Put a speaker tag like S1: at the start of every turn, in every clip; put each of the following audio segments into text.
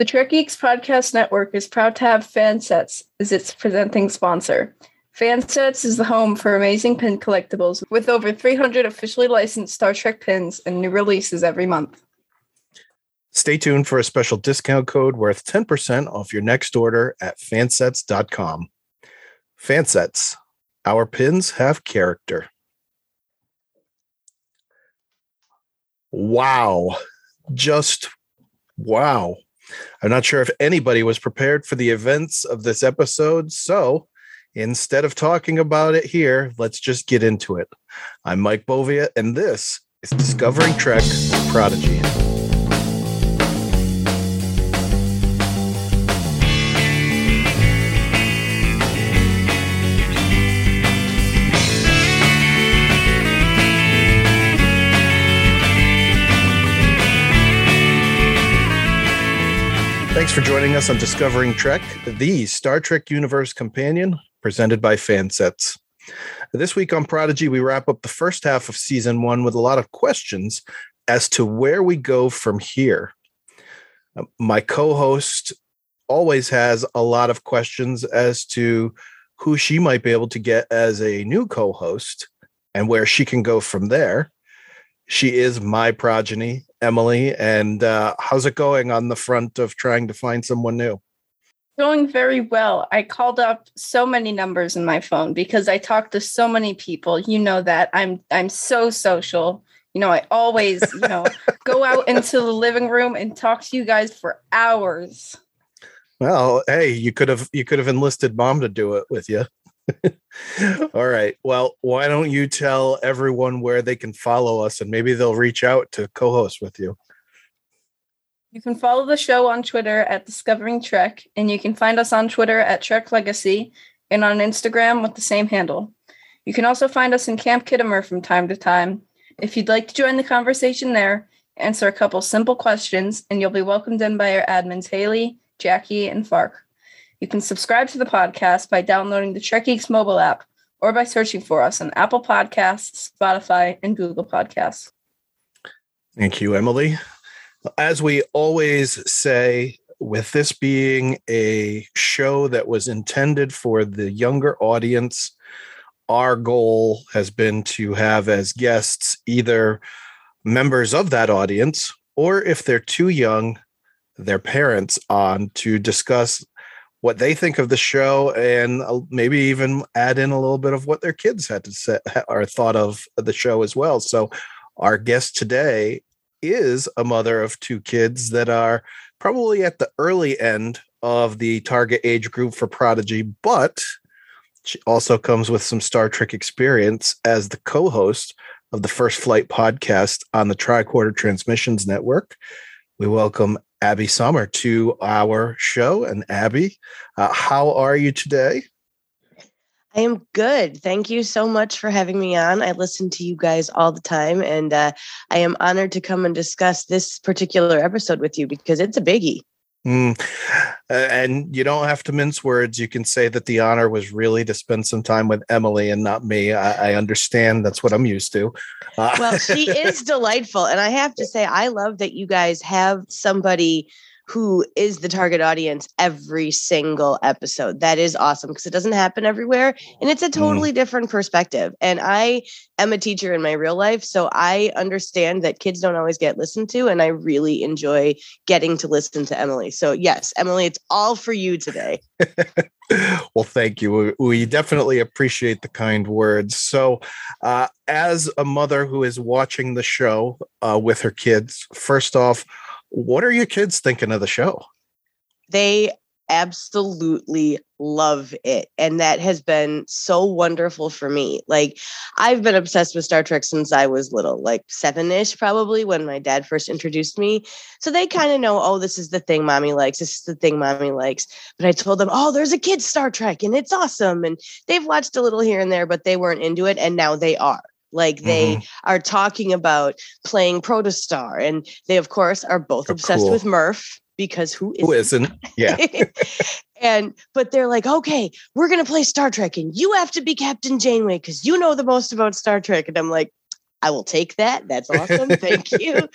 S1: The Trek Geeks Podcast Network is proud to have Fansets as its presenting sponsor. Fansets is the home for amazing pin collectibles with over 300 officially licensed Star Trek pins and new releases every month.
S2: Stay tuned for a special discount code worth 10% off your next order at fansets.com. Fansets, our pins have character. Wow. Just wow. I'm not sure if anybody was prepared for the events of this episode. So instead of talking about it here, let's just get into it. I'm Mike Bovia, and this is Discovering Trek Prodigy. Thanks for joining us on Discovering Trek, the Star Trek Universe companion presented by Fansets. This week on Prodigy, we wrap up the first half of season one with a lot of questions as to where we go from here. Uh, my co host always has a lot of questions as to who she might be able to get as a new co host and where she can go from there. She is my progeny, Emily. And uh, how's it going on the front of trying to find someone new?
S1: Going very well. I called up so many numbers in my phone because I talk to so many people. You know that I'm I'm so social. You know, I always, you know, go out into the living room and talk to you guys for hours.
S2: Well, hey, you could have you could have enlisted mom to do it with you. All right. Well, why don't you tell everyone where they can follow us and maybe they'll reach out to co host with you?
S1: You can follow the show on Twitter at Discovering Trek, and you can find us on Twitter at Trek Legacy and on Instagram with the same handle. You can also find us in Camp Khitomer from time to time. If you'd like to join the conversation there, answer a couple simple questions, and you'll be welcomed in by our admins Haley, Jackie, and Fark. You can subscribe to the podcast by downloading the Trek Geeks mobile app or by searching for us on Apple Podcasts, Spotify, and Google Podcasts.
S2: Thank you, Emily. As we always say, with this being a show that was intended for the younger audience, our goal has been to have as guests either members of that audience or if they're too young, their parents on to discuss what they think of the show and uh, maybe even add in a little bit of what their kids had to say or thought of the show as well. So our guest today is a mother of two kids that are probably at the early end of the target age group for Prodigy, but she also comes with some Star Trek experience as the co-host of the First Flight podcast on the Tricorder Transmissions Network. We welcome Abby Sommer to our show. And Abby, uh, how are you today?
S3: I am good. Thank you so much for having me on. I listen to you guys all the time, and uh, I am honored to come and discuss this particular episode with you because it's a biggie.
S2: Mm. And you don't have to mince words. You can say that the honor was really to spend some time with Emily and not me. I, I understand. That's what I'm used to.
S3: Uh- well, she is delightful. And I have to say, I love that you guys have somebody who is the target audience every single episode. That is awesome because it doesn't happen everywhere and it's a mm. totally mm. different perspective. And I am a teacher in my real life, so I understand that kids don't always get listened to and I really enjoy getting to listen to Emily. So yes, Emily, it's all for you today.
S2: well, thank you. We definitely appreciate the kind words. So, uh, as a mother who is watching the show uh, with her kids, first off, what are your kids thinking of the show?
S3: They absolutely love it. And that has been so wonderful for me. Like, I've been obsessed with Star Trek since I was little, like seven ish, probably when my dad first introduced me. So they kind of know, oh, this is the thing mommy likes. This is the thing mommy likes. But I told them, oh, there's a kid's Star Trek and it's awesome. And they've watched a little here and there, but they weren't into it. And now they are. Like they mm-hmm. are talking about playing Protostar, and they of course are both oh, obsessed cool. with Murf because who isn't?
S2: Who isn't? Yeah.
S3: and but they're like, okay, we're gonna play Star Trek, and you have to be Captain Janeway because you know the most about Star Trek. And I'm like, I will take that. That's awesome. Thank you.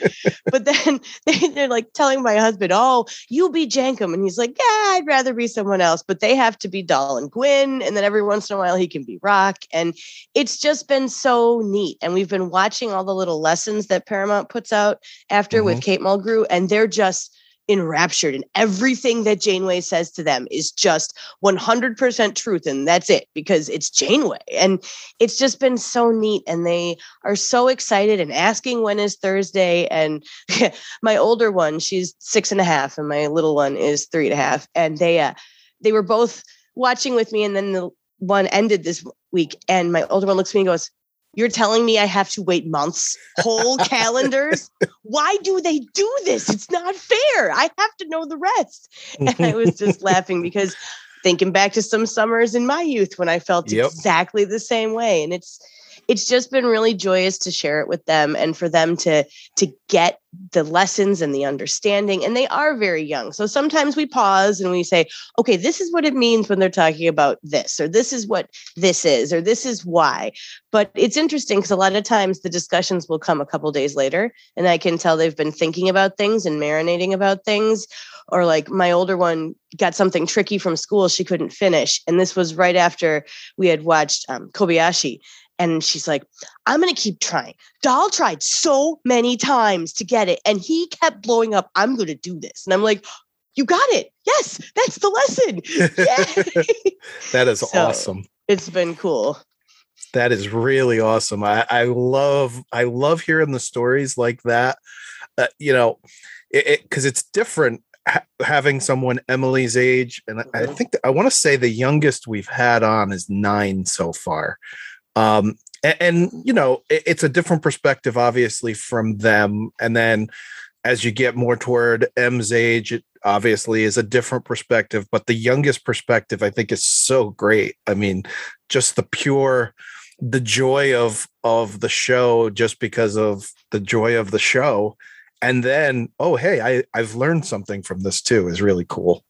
S3: But then they, are like telling my husband, oh, you'll be Jankom. And he's like, yeah, I'd rather be someone else. But they have to be Dal and Gwyn. And then every once in a while he can be Rok. And it's just been so neat. And we've been watching all the little lessons that Paramount puts out after mm-hmm. with Kate Mulgrew. And they're just enraptured and everything that Janeway says to them is just 100% truth and that's it because it's Janeway and it's just been so neat and they are so excited and asking when is Thursday and my older one she's six and a half and my little one is three and a half and they uh, they were both watching with me and then the one ended this week and my older one looks at me and goes you're telling me I have to wait months, whole calendars? Why do they do this? It's not fair. I have to know the rest. And I was just laughing because thinking back to some summers in my youth when I felt yep. exactly the same way. And it's it's just been really joyous to share it with them and for them to to get the lessons and the understanding and they are very young. So sometimes we pause and we say okay this is what it means when they're talking about this or this is what this is or this is why. But it's interesting because a lot of times the discussions will come a couple days later and i can tell they've been thinking about things and marinating about things or like my older one got something tricky from school she couldn't finish and this was right after we had watched um, kobayashi and she's like, I'm going to keep trying. Dal tried so many times to get it, and he kept blowing up. I'm going to do this. And I'm like, You got it. Yes, that's the lesson.
S2: that is so awesome.
S3: It's been cool.
S2: That is really awesome. I, I love I love hearing the stories like that. Uh, you know, because it, it, it's different ha- having someone Emily's age, and mm-hmm. I think I want to say the youngest we've had on is nine so far. Um, and, and you know, it, it's a different perspective, obviously, from them. And then as you get more toward M's age, it obviously is a different perspective. But the youngest perspective, I think, is so great. I mean, just the pure the joy of of the show just because of the joy of the show and then oh hey i i've learned something from this too is really cool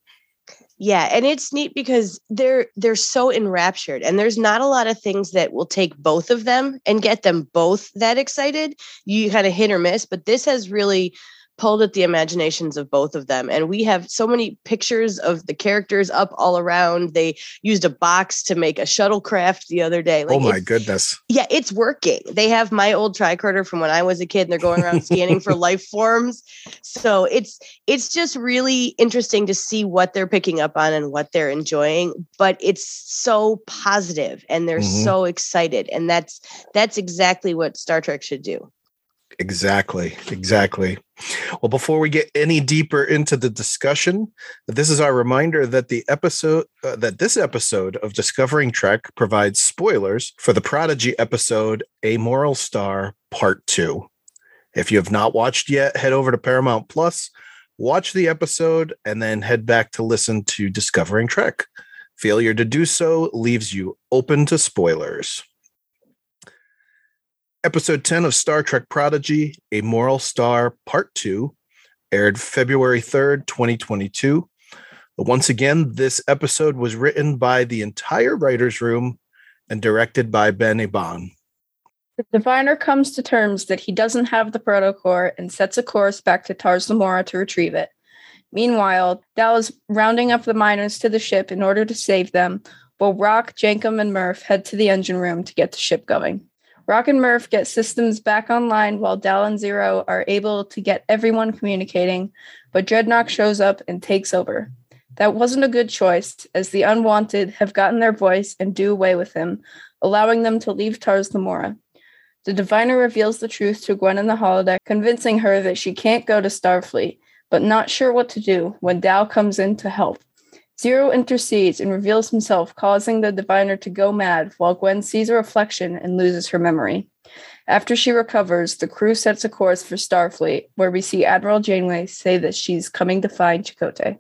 S3: yeah, and it's neat because they're they're so enraptured and there's not a lot of things that will take both of them and get them both that excited. You kind of hit or miss, but this has really pulled at the imaginations of both of them. And we have so many pictures of the characters up all around. They used a box to make a shuttlecraft the other day.
S2: Like oh my goodness.
S3: Yeah, it's working. They have my old tricorder from when I was a kid and they're going around scanning for life forms. So it's it's just really interesting to see what they're picking up on and what they're enjoying, but it's so positive and they're mm-hmm. so excited and that's that's exactly what Star Trek should do.
S2: Exactly. Exactly. Well, before we get any deeper into the discussion, this is our reminder that the episode uh, that this episode of Discovering Trek provides spoilers for the Prodigy episode A Moral Star Part 2. If you have not watched yet, head over to Paramount Plus, watch the episode and then head back to listen to Discovering Trek. Failure to do so leaves you open to spoilers. Episode 10 of Star Trek Prodigy, A Moral Star Part 2, aired February 3rd, 2022. Once again, this episode was written by the entire writer's room and directed by Ben Hibon.
S1: The diviner comes to terms that he doesn't have the protocore and sets a course back to Tars Lamora to retrieve it. Meanwhile, Dal is rounding up the miners to the ship in order to save them, while Rok, Jankom, and Murf head to the engine room to get the ship going. Rok and Murf get systems back online while Dal and Zero are able to get everyone communicating, but Drednok shows up and takes over. That wasn't a good choice, as the unwanted have gotten their voice and do away with him, allowing them to leave Tars Lamora. The diviner reveals the truth to Gwyn in the holodeck, convincing her that she can't go to Starfleet, but not sure what to do when Dal comes in to help. Zero intercedes and reveals himself, causing the diviner to go mad, while Gwyn sees a reflection and loses her memory. After she recovers, the crew sets a course for Starfleet, where we see Admiral Janeway say that she's coming to find Chakotay.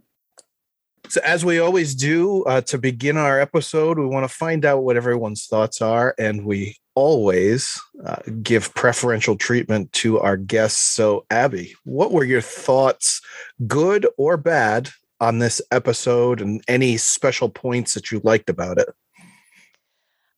S2: So, as we always do uh, to begin our episode, we want to find out what everyone's thoughts are, and we always uh, give preferential treatment to our guests. So, Abby, what were your thoughts, good or bad, on this episode and any special points that you liked about it?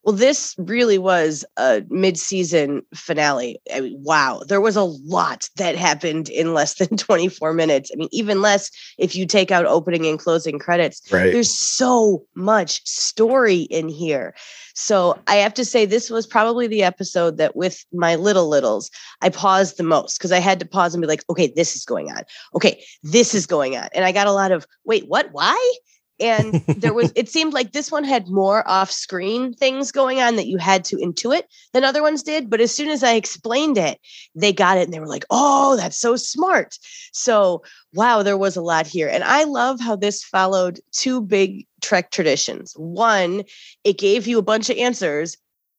S3: Well, this really was a mid-season finale. I mean, wow, there was a lot that happened in less than 24 minutes. I mean, even less if you take out opening and closing credits.
S2: Right.
S3: There's so much story in here. So I have to say, this was probably the episode that, with my little littles, I paused the most because I had to pause and be like, okay, this is going on. Okay, this is going on. And I got a lot of, wait, what? Why? And there was it seemed like this one had more off-screen things going on that you had to intuit than other ones did but as soon as i explained it they got it and they were like oh that's so smart. So wow there was a lot here and i love how this followed two big trek traditions. One it gave you a bunch of answers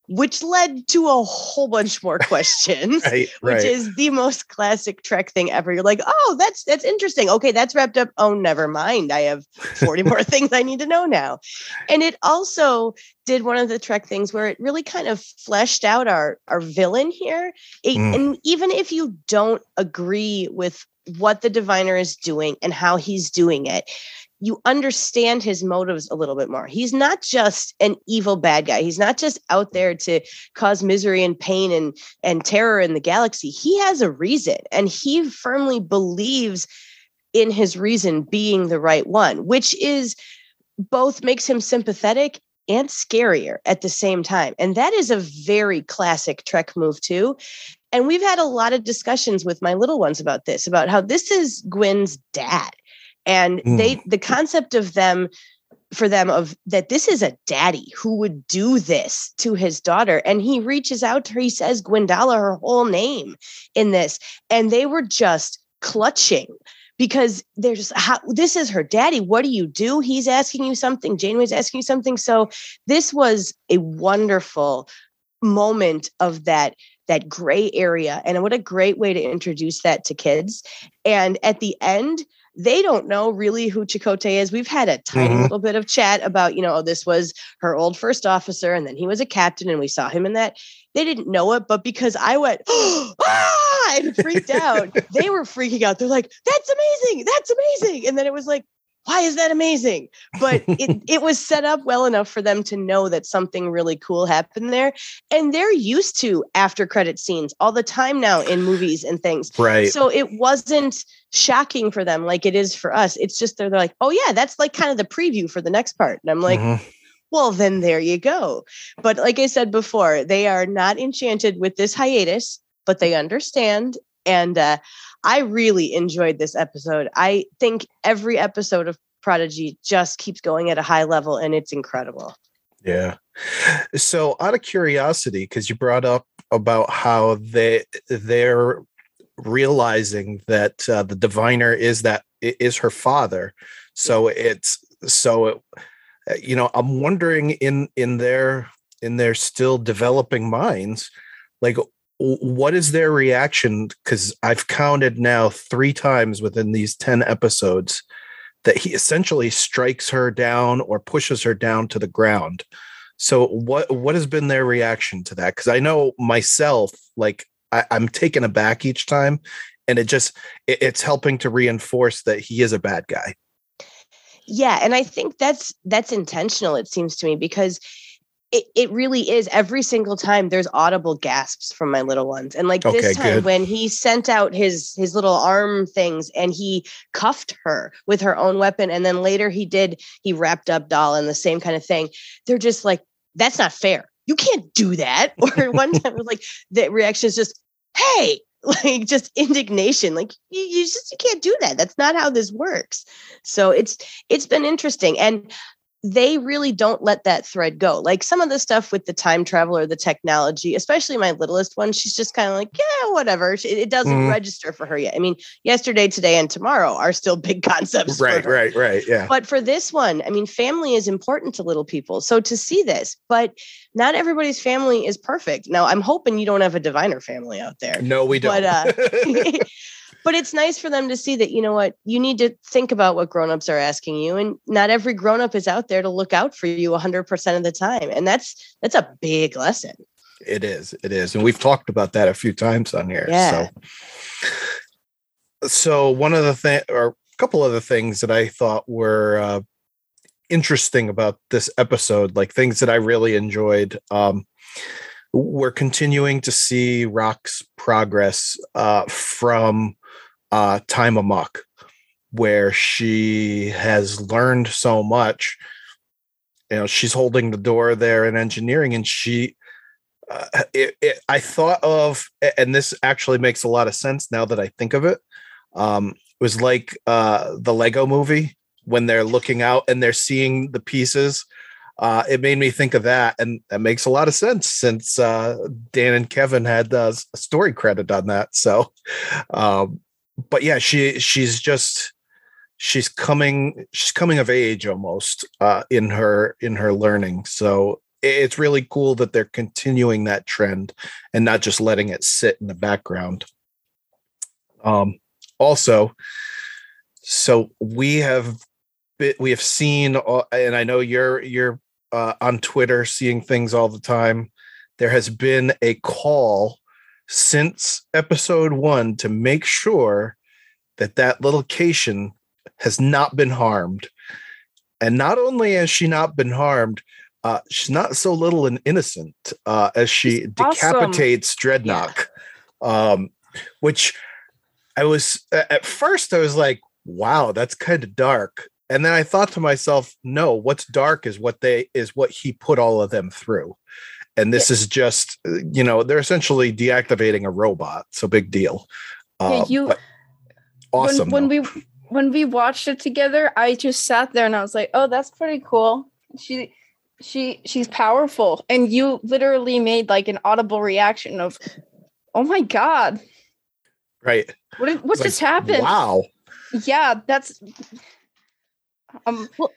S3: which led to a whole bunch more questions,
S2: right,
S3: which is the most classic Trek thing ever. You're like, oh, that's that's interesting. Okay, that's wrapped up. Oh, never mind. I have 40 more things I need to know now. And it also did one of the Trek things where it really kind of fleshed out our our villain here. It,
S2: Mm.
S3: And even if you don't agree with what the diviner is doing and how he's doing it, you understand his motives a little bit more. He's not just an evil bad guy. He's not just out there to cause misery and pain and and terror in the galaxy. He has a reason and he firmly believes in his reason being the right one, which is both makes him sympathetic and scarier at the same time. And that is a very classic Trek move too. And we've had a lot of discussions with my little ones about this, about how this is Gwyn's dad and
S2: Mm.
S3: they the concept of them for them of that this is a daddy who would do this to his daughter. And he reaches out to her he says Gwyndala her whole name in this. And they were just clutching because they're just how this is her daddy. What do you do? He's asking you something. Janeway's asking you something. So this was a wonderful moment of that that gray area. And what a great way to introduce that to kids. And at the end they don't know really who Chakotay is. We've had a tiny
S2: Mhm.
S3: little bit of chat about, you know, oh, this was her old first officer, and then he was a captain, and we saw him in that. They didn't know it, but because I went, ah, and freaked out, they were freaking out. They're like, that's amazing, that's amazing. And then it was like, why is that amazing? But it, it was set up well enough for them to know that something really cool happened there. And they're used to after credit scenes all the time now in movies and things.
S2: right.
S3: So it wasn't shocking for them like it is for us. It's just they're, they're like, oh yeah, that's like kind of the preview for the next part. And I'm like,
S2: Mhm.
S3: well, then there you go. But like I said before, they are not enchanted with this hiatus, but they understand. And uh, I really enjoyed this episode. I think every episode of Prodigy just keeps going at a high level and it's incredible.
S2: Yeah. So, out of curiosity, because you brought up about how they they're realizing that uh, the diviner is that i- her father, so it's so it, uh, you know I'm wondering in in their in their still developing minds, like what is their reaction? Because I've counted now three times within these ten episodes that he essentially strikes her down or pushes her down to the ground. So what what has been their reaction to that? Because I know myself, like I, I'm taken aback each time, and it just it, it's helping to reinforce that he is a bad guy.
S3: Yeah, and I think that's that's intentional, it seems to me, because it, it really is every single time there's audible gasps from my little ones. And like
S2: Okay,
S3: this time
S2: good.
S3: when he sent out his his little arm things and he cuffed her with her own weapon, and then later he did he wrapped up Dal and the same kind of thing. They're just like, that's not fair. You can't do that. Or one time was like the reaction is just, hey, like just indignation like you, you just you can't do that that's not how this works so it's it's been interesting and they really don't let that thread go like some of the stuff with the time travel or the technology especially my littlest one she's just kind of like yeah whatever She- it doesn't
S2: Mhm.
S3: register for her yet i mean yesterday today and tomorrow are still big concepts for
S2: Right, right, right. Yeah.
S3: But for this one, I mean, family is important to little people. So to see this, but not everybody's family is perfect. Now, I'm hoping you don't have a diviner family out there.
S2: No, we don't.
S3: But uh, but it's nice for them to see that you know what you need to think about what grown-ups are asking you and not every grown-up is out there to look out for you 100% of the time and that's that's a big lesson
S2: It is. It is. And we've talked about that a few times on here.
S3: Yeah.
S2: So, so one of the thing or a couple of the things that I thought were uh, interesting about this episode, like things that I really enjoyed. Um, we're continuing to see Rok's progress uh, from uh, Time Amok, where she has learned so much. You know, she's holding the door there in engineering, and she. Uh, it, it, I thought of, and this actually makes a lot of sense now that I think of it. Um, it was like uh, the Lego movie when they're looking out and they're seeing the pieces uh, it made me think of that, and that makes a lot of sense since uh, Dan and Kevin had uh, a story credit on that. So, um, but yeah, she she's just she's coming she's coming of age almost uh, in her in her learning. So it's really cool that they're continuing that trend and not just letting it sit in the background. Um, also, so we have we have seen and i know you're you're uh, on Twitter seeing things all the time. There has been a call since episode one to make sure that that little Caitian has not been harmed. And not only has she not been harmed, uh, she's not so little and innocent uh, as she she's decapitates awesome. Drednok. Yeah. Um, which I was at first I was like, wow, that's kind of dark and then i thought to myself no what's dark is what they is what he put all of them through and this yeah. is just you know they're essentially deactivating a robot so big deal.
S1: Yeah, uh, you awesome when, when we when we watched it together i just sat there and i was like oh that's pretty cool. She she she's powerful. And you literally made like an audible reaction of oh my god.
S2: Right.
S1: What, what just like, happened?
S2: Wow.
S1: Yeah that's
S3: um, well,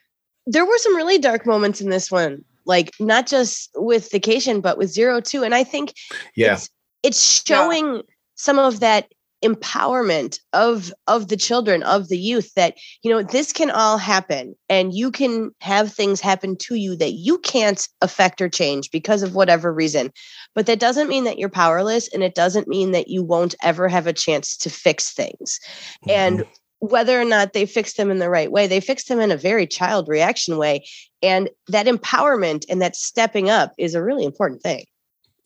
S3: there were some really dark moments in this one, like not just with the Caitian, but with Zero too. And I think
S2: yeah,
S3: it's, it's showing yeah. some of that empowerment of of the children of the youth that you know this can all happen and you can have things happen to you that you can't affect or change because of whatever reason but that doesn't mean that you're powerless and it doesn't mean that you won't ever have a chance to fix things mm-hmm. and whether or not they fix them in the right way, they fix them in a very child reaction way. And that empowerment and that stepping up is a really important thing.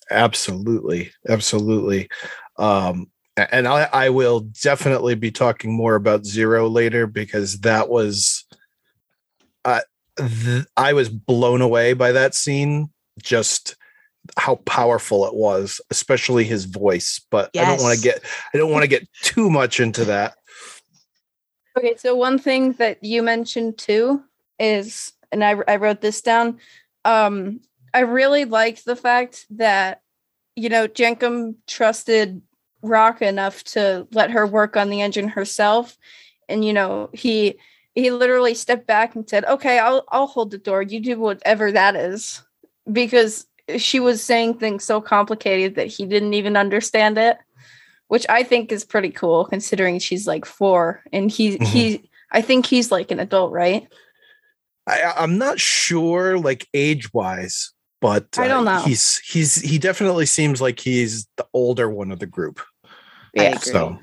S2: Absolutely. Absolutely. Um, and I, I will definitely be talking more about Zero later because that was, uh, th- I was blown away by that scene. Just how powerful it was, especially his voice. But yes. I don't want to get, I don't want to get too much into that.
S1: Okay, so one thing that you mentioned too is, and I, I wrote this down. Um, I really liked the fact that you know Jankom trusted Rok enough to let her work on the engine herself, and you know he he literally stepped back and said, "Okay, I'll I'll hold the door. You do whatever that is," because she was saying things so complicated that he didn't even understand it which I think is pretty cool considering she's like four and he mm-hmm. he I think he's like an adult, right?
S2: I, I'm not sure, like age wise, but
S1: uh, I don't know.
S2: He's he's he definitely seems like he's the older one of the group.
S1: Yeah. So,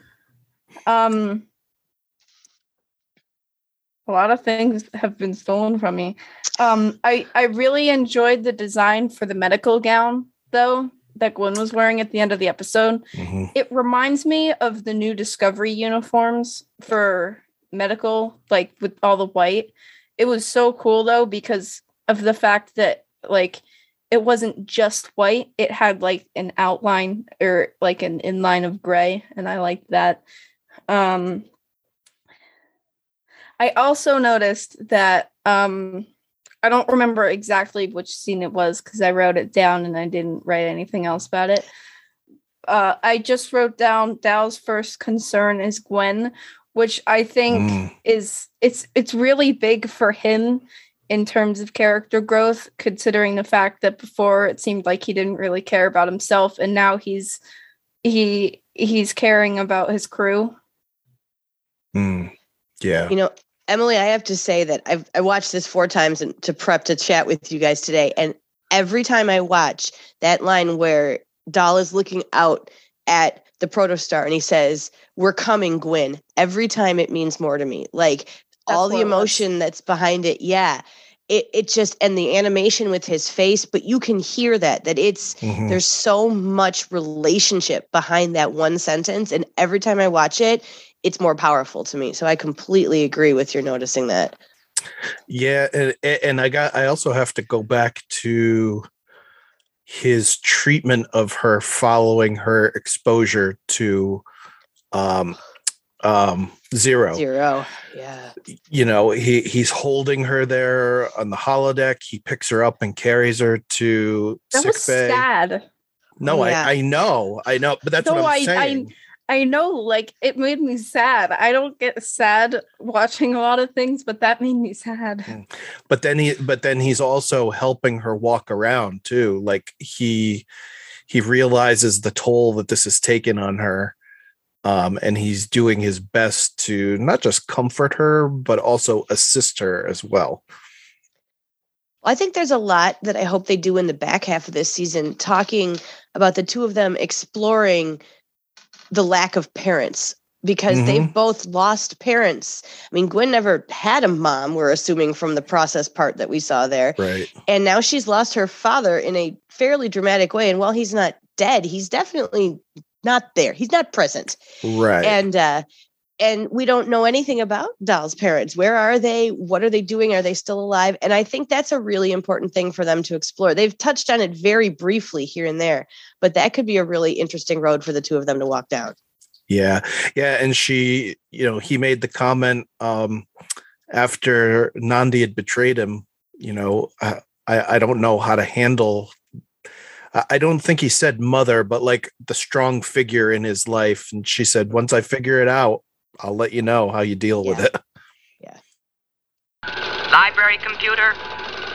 S1: um, a lot of things have been stolen from me. Um, I I really enjoyed the design for the medical gown though that Gwyn was wearing at the end of the episode. Mm-hmm. It reminds me of the new Discovery uniforms for medical, like with all the white. It was so cool though because of the fact that like it wasn't just white, it had like an outline or like an inline of gray, and I liked that. Um I also noticed that um I don't remember exactly which scene it was because I wrote it down and I didn't write anything else about it. Uh, I just wrote down Dal's first concern is Gwyn, which I think mm. is it's it's really big for him in terms of character growth, considering the fact that before it seemed like he didn't really care about himself, and now he's he he's caring about his crew.
S2: Mm. Yeah,
S3: you know, Emily, I have to say that I've I watched this four times and to prep to chat with you guys today, and every time I watch that line where Dal is looking out at the protostar and he says, "We're coming, Gwyn." Every time it means more to me. Like that's all the emotion that's behind it, yeah. it, it just and the animation with his face but you can hear that that it's
S2: Mhm.
S3: there's so much relationship behind that one sentence and every time i watch it it's more powerful to me so i completely agree with your noticing that
S2: Yeah, and and I got I also have to go back to his treatment of her following her exposure to um um zero.
S3: zero yeah
S2: You know, he he's holding her there on the holodeck. He picks her up and carries her to
S1: That
S2: sick
S1: was
S2: bay.
S1: sad.
S2: No,
S3: yeah.
S2: I I know, I know, but that's
S1: No,
S2: what I'm
S1: I- I-
S2: saying.
S1: I know, like it made me sad. I don't get sad watching a lot of things, but that made me sad.
S2: but then he but then he's also helping her walk around too like he he realizes the toll that this has taken on her um and he's doing his best to not just comfort her but also assist her as well
S3: I think there's a lot that I hope they do in the back half of this season, talking about the two of them exploring the lack of parents because they've both lost parents. I mean, Gwyn never had a mom, we're assuming from the process part that we saw there.
S2: right
S3: And now she's lost her father in a fairly dramatic way. And while he's not dead, he's definitely not there. He's not present
S2: right
S3: and uh and we don't know anything about Dal's parents. Where are they? What are they doing? Are they still alive? And I think that's a really important thing for them to explore. They've touched on it very briefly here and there, but that could be a really interesting road for the two of them to walk down.
S2: yeah yeah and she you know he made the comment um after nandi had betrayed him you know uh, i i don't know how to handle I don't think he said mother, but like the strong figure in his life. And she said, once I figure it out, I'll let you know how you deal with
S3: Yeah.
S2: it.
S4: Library computer.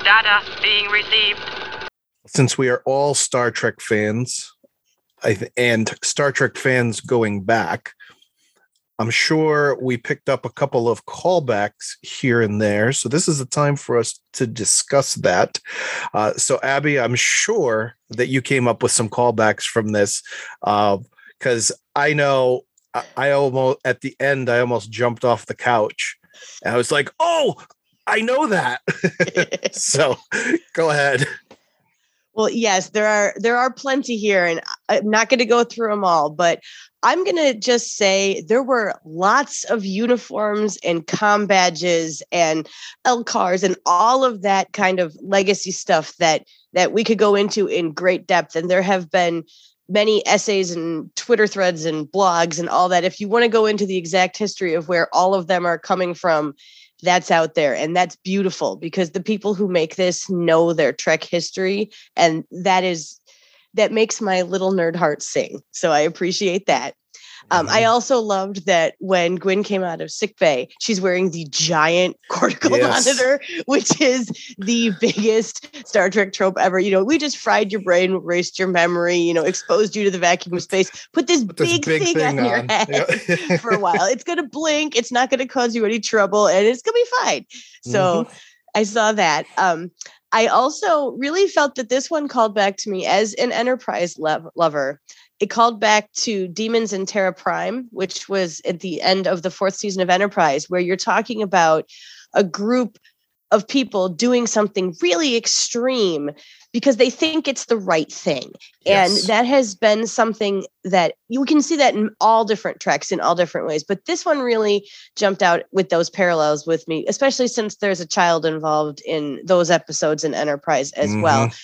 S4: Data being received.
S2: Since we are all Star Trek fans, I th- and Star Trek fans going back, I'm sure we picked up a couple of callbacks here and there. So this is the time for us to discuss that. Uh, so Abby, I'm sure that you came up with some callbacks from this because I know I, I almost at the end I almost jumped off the couch and I was like, "Oh, I know that." so go ahead.
S3: Well, yes, there are there are plenty here, and I'm not going to go through them all, but I'm going to just say there were lots of uniforms and com badges and LCARS and all of that kind of legacy stuff that that we could go into in great depth. And there have been many essays and Twitter threads and blogs and all that. If you want to go into the exact history of where all of them are coming from, that's out there and that's beautiful because the people who make this know their trek history and that is that makes my little nerd heart sing so i appreciate that um, I also loved that when Gwyn came out of sick bay, she's wearing the giant cortical
S2: Yes.
S3: monitor, which is the biggest Star Trek trope ever. You know, we just fried your brain, erased your memory, you know, exposed you to the vacuum of space, put this,
S2: Put this
S3: big, thing, on, your head
S2: Yeah.
S3: for a while. It's going to blink. It's not going to cause you any trouble, and it's going to be fine. So I saw that. Um, I also really felt that this one called back to me as an Enterprise lov- lover. It called back to Demons in Terra Prime, which was at the end of the fourth season of Enterprise, where you're talking about a group of people doing something really extreme because they think it's the right thing.
S2: Yes.
S3: And that has been something that you can see that in all different treks in all different ways. But this one really jumped out with those parallels with me, especially since there's a child involved in those episodes in Enterprise as well. Mm-hmm.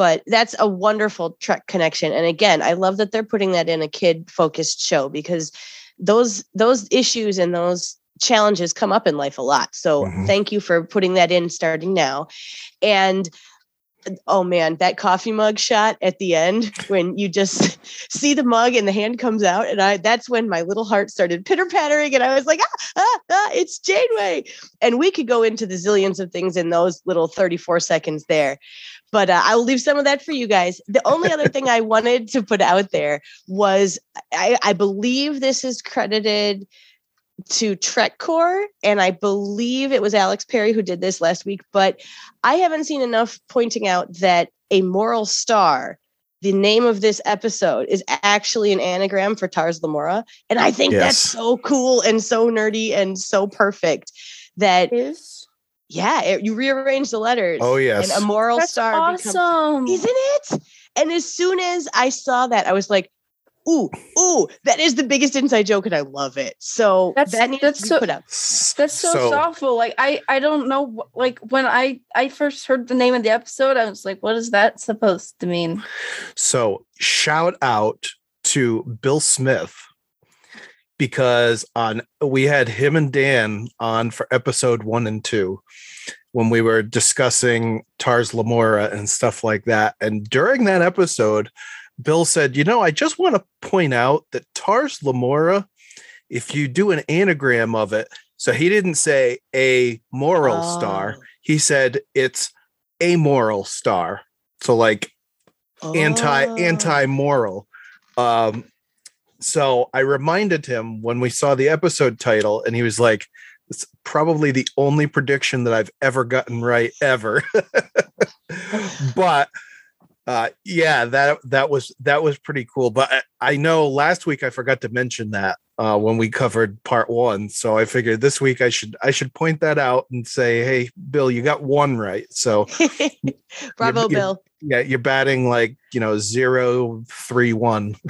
S3: But that's a wonderful Trek connection. And again, I love that they're putting that in a kid focused show because those those issues and those challenges come up in life a lot. So
S2: Mhm.
S3: thank you for putting that in starting now. And oh man, that coffee mug shot at the end when you just see the mug and the hand comes out, and I that's when my little heart started pitter pattering, and I was like, ah, ah, ah, it's Janeway. And we could go into the zillions of things in those little 34 seconds there. But uh, I'll leave some of that for you guys. The only other thing I wanted to put out there was I, I believe this is credited to TrekCore, and I believe it was Alex Perry who did this last week. But I haven't seen enough pointing out that a moral star, the name of this episode, is actually an anagram for Tars Lamora, and I think that's so cool and so nerdy and so perfect that
S1: Is
S3: Yeah, it, you rearrange the letters.
S2: Oh, yes.
S3: and a moral
S1: That's
S3: star becomes
S1: awesome.
S3: isn't it? And as soon as I saw that, I was like, "Ooh, ooh, that is the biggest inside joke, and I love it." So
S1: That's-
S3: that needs
S1: that's
S3: to be
S1: so-
S3: put up.
S1: That's so, thoughtful. Like I, I don't know. Like when I, I first heard the name of the episode, I was like, "What is that supposed to mean?"
S2: So shout out to Bill Smith because on we had him and Dan on for episode one and two when we were discussing Tars Lamora and stuff like that. And during that episode, Bill said, you know, I just want to point out that Tars Lamora, if you do an anagram of it, so he didn't say a moral star,
S3: Oh.
S2: he said it's a moral star. So like anti
S3: Oh.
S2: anti moral. Um, so I reminded him when we saw the episode title, and he was like, "It's probably the only prediction that I've ever gotten right ever." but uh, yeah, that that was that was pretty cool. But I, I know last week I forgot to mention that uh, when we covered part one, so I figured this week I should I should point that out and say, "Hey, Bill, you got one right." So
S3: Bravo,
S2: you-
S3: Bill.
S2: yeah, you're batting like you know zero three one.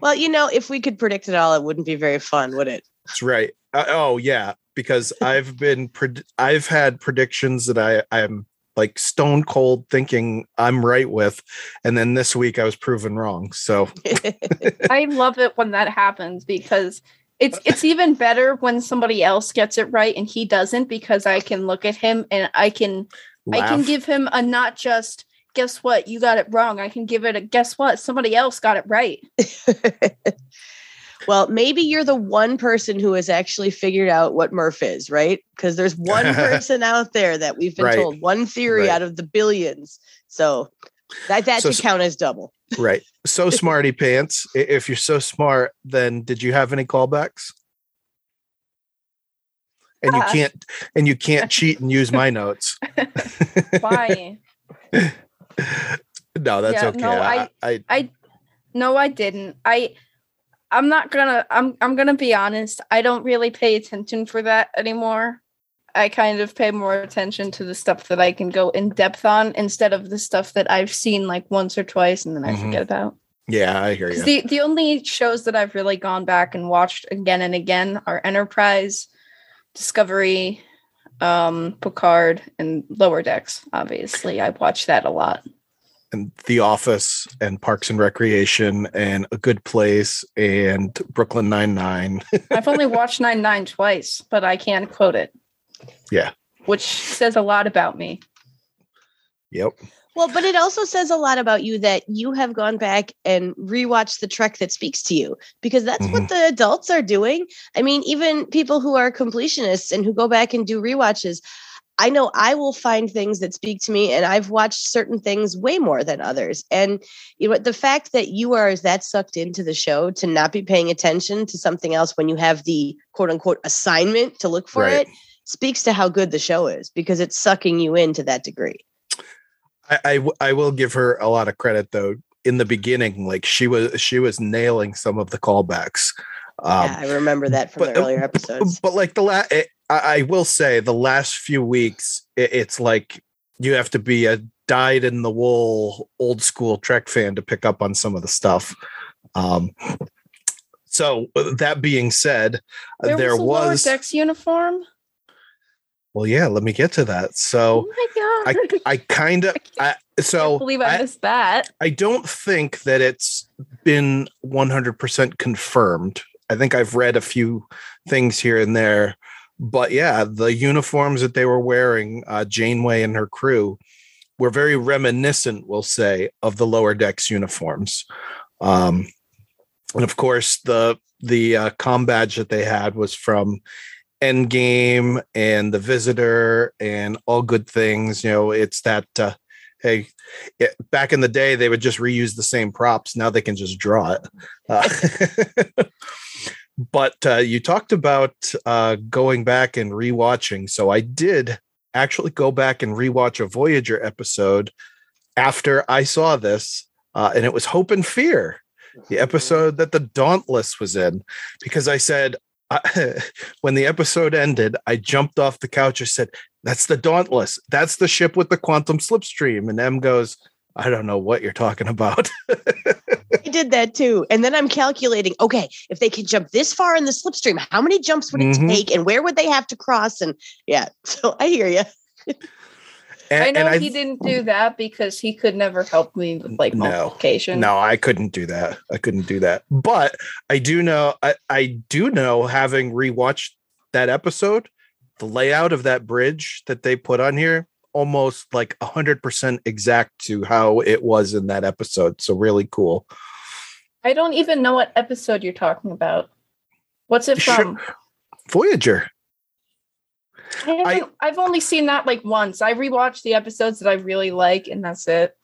S3: Well, you know, if we could predict it all, it wouldn't be very fun, would it?
S2: That's right. Uh, oh yeah, because I've been pred- I've had predictions that I I'm like stone cold thinking I'm right with, and then this week I was proven wrong. So
S1: I love it when that happens because it's it's even better when somebody else gets it right and he doesn't because I can look at him and I can I can give him a not just guess what you got it wrong. I can give it a guess what somebody else got it right.
S3: well, maybe you're the one person who has actually figured out what Murf is, right? Because there's one person out there that we've been
S2: Right.
S3: told one theory
S2: Right.
S3: out of the billions. So that that
S2: So-
S3: should count as double.
S2: right. So smarty pants. If you're so smart, then did you have any callbacks? And you
S1: Uh.
S2: can't and you can't cheat and use my notes.
S1: Why?
S2: no, that's
S1: Yeah,
S2: okay.
S1: no,
S2: I,
S1: I-
S2: I
S1: No, I didn't. I I'm not gonna I'm I'm gonna be honest. I don't really pay attention for that anymore. I kind of pay more attention to the stuff that I can go in depth on instead of the stuff that I've seen like once or twice and then I
S2: Mhm.
S1: forget about.
S2: yeah, I hear you.
S1: The the only shows that I've really gone back and watched again and again are Enterprise, Discovery, um, Picard, and Lower Decks. Obviously, I watched that a lot.
S2: And The Office and Parks and Recreation and A Good Place and Brooklyn Nine Nine.
S1: I've only watched Nine Nine twice, but I can quote it.
S2: Yeah.
S1: Which says a lot about me.
S2: yep.
S3: Well, but it also says a lot about you that you have gone back and rewatched the Trek that speaks to you because that's
S2: Mm-hmm.
S3: what the adults are doing. I mean, even people who are completionists and who go back and do rewatches, I know I will find things that speak to me, and I've watched certain things way more than others. And you know, the fact that you are that sucked into the show to not be paying attention to something else when you have the quote unquote assignment to look for
S2: Right.
S3: it speaks to how good the show is because it's sucking you in to that degree.
S2: I, I w- I will give her a lot of credit though. In the beginning, like she was she was nailing some of the callbacks. Um,
S3: yeah, I remember that from
S2: but-
S3: the earlier episodes.
S2: But like the last, I, I will say the last few weeks, it, it's like you have to be a dyed in the wool old school Trek fan to pick up on some of the stuff. Um, so that being said,
S1: Where
S2: there
S1: was
S2: was
S1: decks uniform?
S2: well, yeah. Let me get to that. So
S1: oh my god!
S2: I kind of I,
S1: I
S2: so
S1: believe I,
S2: I,
S1: missed that.
S2: I don't think that it's been 100% confirmed. I think I've read a few things here and there, but yeah, the uniforms that they were wearing, uh, Janeway and her crew, were very reminiscent, we'll say, of the lower decks uniforms. Um, and of course, the the uh, com badge that they had was from Endgame and The Visitor and All Good Things. You know, it's that. Uh, hey, it, back in the day, they would just reuse the same props. Now they can just draw it. Uh, but uh, you talked about uh, going back and rewatching. So I did actually go back and rewatch a Voyager episode after I saw this, uh, and it was Hope and Fear, the episode that the Dauntless was in, because I said, I, when the episode ended, I jumped off the couch. I said, That's the Dauntless. That's the ship with the quantum slipstream. And M goes, I don't know what you're talking about.
S3: I did that too. And then I'm calculating, okay, if they can jump this far in the slipstream, how many jumps would it
S2: Mhm.
S3: take and where would they have to cross? And yeah, so I hear you.
S2: And,
S1: I know
S2: and
S1: he didn't do that because he could never help me with like
S2: No.
S1: multiplication.
S2: No, I couldn't do that. I couldn't do that. But I do know I, I do know having rewatched that episode, the layout of that bridge that they put on here almost like 100% exact to how it was in that episode. So really cool.
S1: I don't even know what episode you're talking about. What's it
S2: Sure.
S1: from?
S2: Voyager.
S1: I I've only seen that like once. I rewatched the episodes that I really like, and that's it.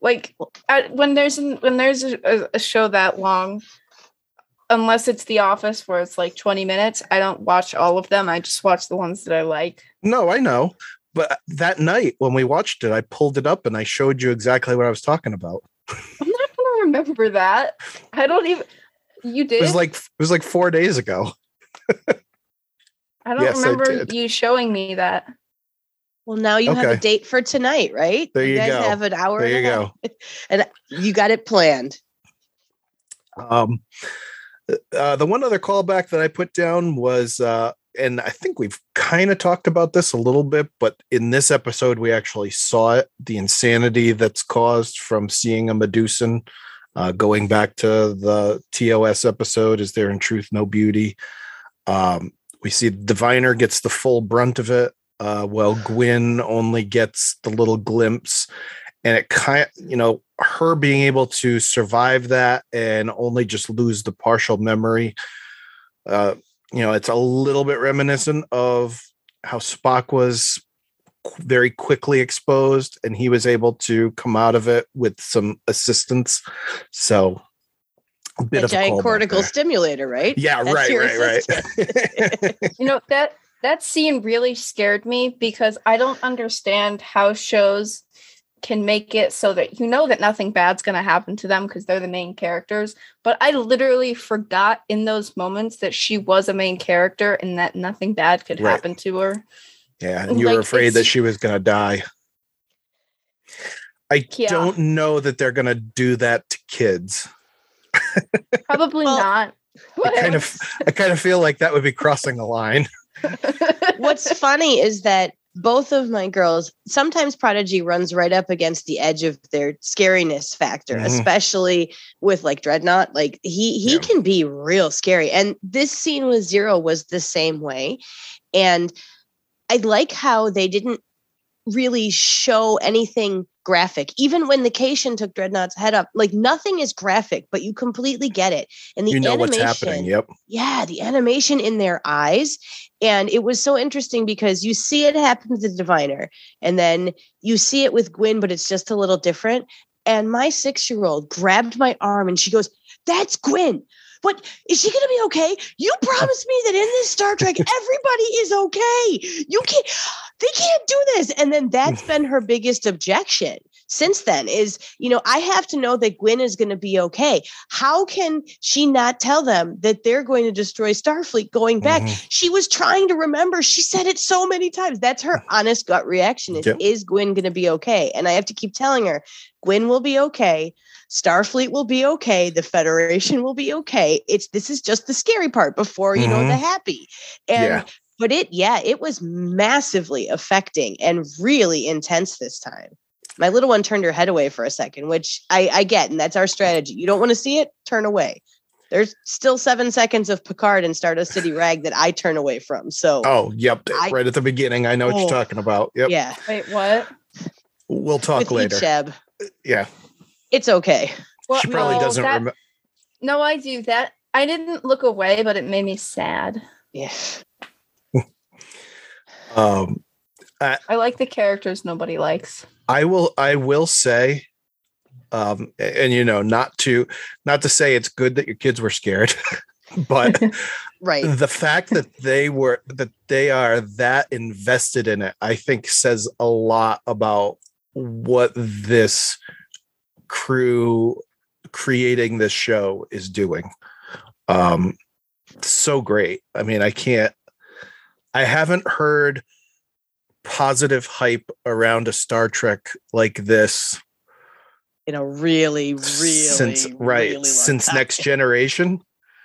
S1: Like at, when there's an, when there's a- a show that long, unless it's The Office where it's like 20 minutes, I don't watch all of them. I just watch the ones that I like.
S2: No, I know. But that night when we watched it, I pulled it up and I showed you exactly what I was talking about.
S1: I'm not gonna remember that. I don't even. You did.
S2: It was like it was like 4 days ago.
S1: I don't
S2: yes,
S1: remember
S2: did.
S1: you showing me that.
S3: Well, now you have a date for tonight, right?
S2: There you
S3: guys
S2: go.
S3: have an hour.
S2: There you go.
S3: And you got it planned.
S2: Um, uh, the one other callback that I put down was, uh, and I think we've kind of talked about this a little bit, but in this episode, we actually saw it the insanity that's caused from seeing a Medusan. Uh, going back to the TOS episode, Is There in Truth No Beauty? Um, we see Diviner gets the full brunt of it, uh, while Gwyn only gets the little glimpse and it kind you know her being able to survive that and only just lose the partial memory uh you know it's a little bit reminiscent of how spock was very quickly exposed and he was able to come out of it with some assistance so a bit
S3: A
S2: of
S3: giant
S2: callback
S3: cortical
S2: there.
S3: stimulator, right?
S2: yeah
S3: That's
S2: right
S3: your
S2: right right
S1: You know that that scene really scared me because I don't understand how shows can make it so that you know that nothing bad's going to happen to them because they're the main characters. But I literally forgot in those moments that she was a main character and that nothing bad could
S2: Right.
S1: happen to her.
S2: Yeah, and you were afraid that she was going to die. I
S1: Yeah.
S2: don't know that they're going to do that to kids.
S1: Probably
S3: Well,
S1: not.
S2: I kind of, I kind of feel like that would be crossing the line.
S3: What's funny is that both of my girls, sometimes Prodigy runs right up against the edge of their scariness factor,
S2: Mhm.
S3: especially with like Drednok. Like he he
S2: Yeah.
S3: can be real scary. And this scene with Zero was the same way. And I like how they didn't really show anything graphic. Even when the Caitian took Drednok's head up, like nothing is graphic, but you completely get it. And the
S2: you know
S3: animation,
S2: what's happening. Yep.
S3: yeah, the animation in their eyes. And it was so interesting because you see it happen with the diviner, and then you see it with Gwyn, but it's just a little different. And my six year old grabbed my arm and she goes, That's Gwyn. What is she gonna be okay? You promised me that in this Star Trek, everybody is okay. You can't they can't do this. And then that's been her biggest objection since then is, you know, I have to know that Gwyn is going to be okay. How can she not tell them that they're going to destroy Starfleet going back?
S2: Mhm.
S3: She was trying to remember. She said it so many times. That's her honest gut reaction is,
S2: Yep.
S3: is Gwyn going to be okay? And I have to keep telling her, Gwyn will be okay. Starfleet will be okay. The Federation will be okay. It's this is just the scary part before you know
S2: Mhm.
S3: the happy. And
S2: Yeah.
S3: But it, yeah, it was massively affecting and really intense this time. My little one turned her head away for a second, which I, I get, and that's our strategy. You don't want to see it, turn away. There's still seven seconds of Picard and Stardust City Rag that I turn away from. So
S2: Oh, yep.
S3: I-
S2: right at the beginning. I know what
S3: Oh.
S2: you're talking about. Yep.
S3: yeah,
S1: Wait, what?
S2: We'll talk
S3: with
S2: later.
S3: Icheb, uh,
S2: Yeah.
S3: it's okay.
S1: Well,
S2: she probably
S1: no,
S2: doesn't remember.
S1: No, I do that. I didn't look away, but it made me sad.
S3: Yeah.
S2: Um,
S1: I like the characters nobody likes.
S2: I will I will say um and you know not to not to say it's good that your kids were scared but
S3: Right.
S2: the fact that they were that they are that invested in it I think says a lot about what this crew creating this show is doing um so great I mean I can't I haven't heard positive hype around a Star Trek like this
S3: in a really, really
S2: since right
S3: really long
S2: since
S3: time.
S2: Next Generation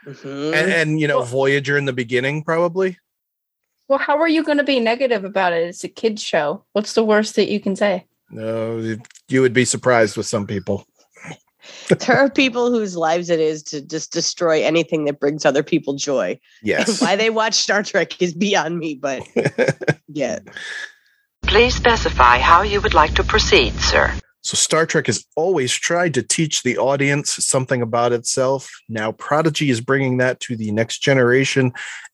S3: Mhm.
S2: and, and you know
S1: Well-
S2: Voyager in the beginning probably.
S1: Well, how are you going to be negative about it? It's a kids show. What's the worst that you can say?
S2: No, you would be surprised with some people.
S3: there are people whose lives it is to just destroy anything that brings other people joy. And
S2: Yes.
S3: why they watch Star Trek is beyond me, but yeah.
S4: Please specify how you would like to proceed, sir.
S2: So Star Trek has always tried to teach the audience something about itself. Now Prodigy is bringing that to the next generation.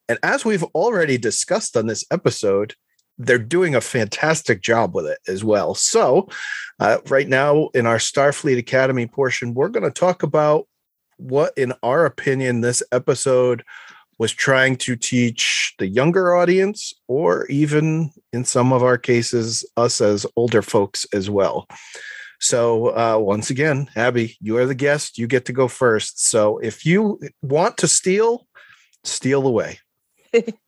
S2: And as we've already discussed on this episode, they're doing a fantastic job with it as well. So, uh, right now in our Starfleet Academy portion, we're going to talk about what, in our opinion, this episode was trying to teach the younger audience, or even in some of our cases, us as older folks as well. So, uh, once again, Abby, you are the guest. You get to go first. So, if you want to steal, steal away.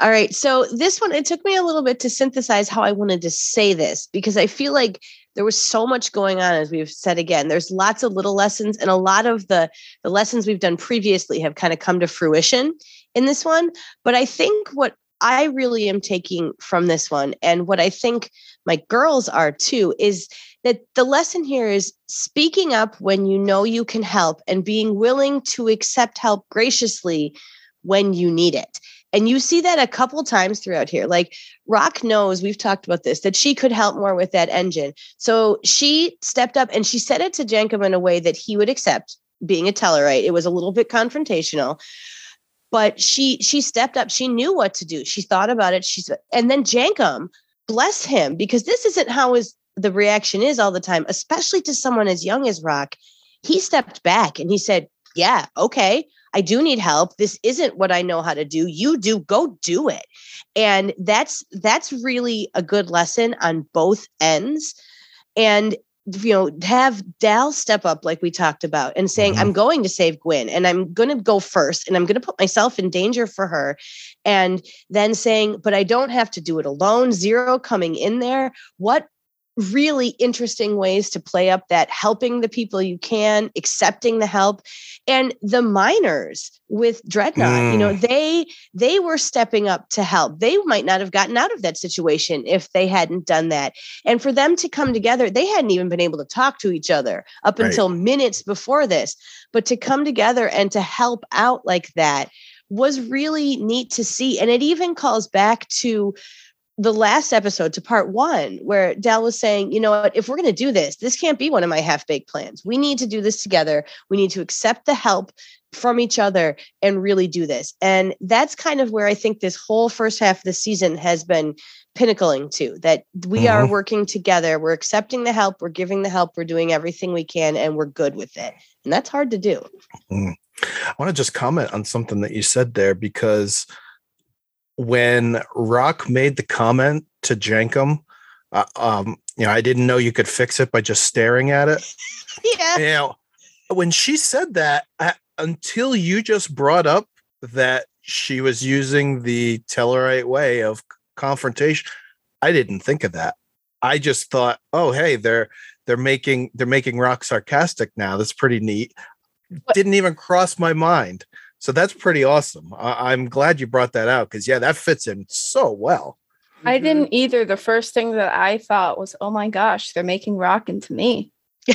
S3: All right. So this one, it took me a little bit to synthesize how I wanted to say this because I feel like there was so much going on, as we've said again. There's lots of little lessons, and a lot of the the lessons we've done previously have kind of come to fruition in this one. But I think what I really am taking from this one, and what I think my girls are too, is that the lesson here is speaking up when you know you can help and being willing to accept help graciously when you need it. And you see that a couple times throughout here. Like Rok knows, we've talked about this, that she could help more with that engine. So she stepped up and she said it to Jankom in a way that he would accept, being a Tellarite. It was a little bit confrontational. But she she stepped up. She knew what to do. She thought about it. She's and then Jankom, bless him, because this isn't how his the reaction is all the time, especially to someone as young as Rok. He stepped back and he said, Yeah, okay. I do need help. This isn't what I know how to do. You do go do it. And that's that's really a good lesson on both ends. And you know, have Dal step up like we talked about and saying,
S2: Mhm.
S3: I'm going to save Gwyn and I'm going to go first and I'm going to put myself in danger for her. And then saying, but I don't have to do it alone. Zero coming in there. What really interesting ways to play up that helping the people you can, accepting the help. And the miners with Drednok, you know, mm. they they were stepping up to help. They might not have gotten out of that situation if they hadn't done that. And for them to come together, they hadn't even been able to talk to each other up
S2: Right.
S3: until minutes before this. But to come together and to help out like that was really neat to see. And it even calls back to the last episode to part one, where Dal was saying, you know what, if we're going to do this, this can't be one of my half baked plans. We need to do this together. We need to accept the help from each other and really do this. And that's kind of where I think this whole first half of the season has been pinnacling to that we are
S2: Mhm.
S3: working together. We're accepting the help, we're giving the help, we're doing everything we can, and we're good with it. And that's hard to do.
S2: I want to just comment on something that you said there because when Rok made the comment to Jankom, uh, um, you know, I didn't know you could fix it by just staring at it.
S3: Yeah.
S2: You know, when she said that, I, until you just brought up that she was using the Tellarite way of confrontation, I didn't think of that. I just thought, oh, hey, they're they're making they're making Rok sarcastic now. That's pretty neat. Didn't even cross my mind. So that's pretty awesome. I, I'm glad you brought that out because yeah, that fits in so well.
S1: I
S3: Mhm.
S1: didn't either. The first thing that I thought was, oh my gosh, they're making Rok into me.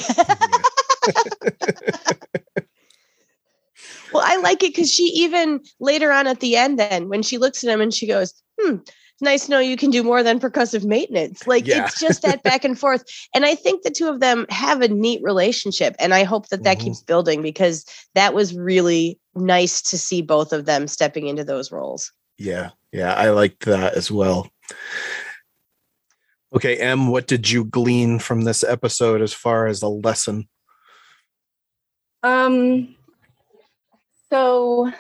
S3: Well, I like it because she even later on at the end, then when she looks at him and she goes, "Hmm, it's nice to know you can do more than percussive maintenance." Like
S2: Yeah.
S3: it's just that back and forth, and I think the two of them have a neat relationship, and I hope that that
S2: Mhm.
S3: keeps building because that was really nice to see both of them stepping into those roles.
S2: Yeah, yeah, I liked that as well. Okay, Em, what did you glean from this episode as far as a lesson?
S1: Um, so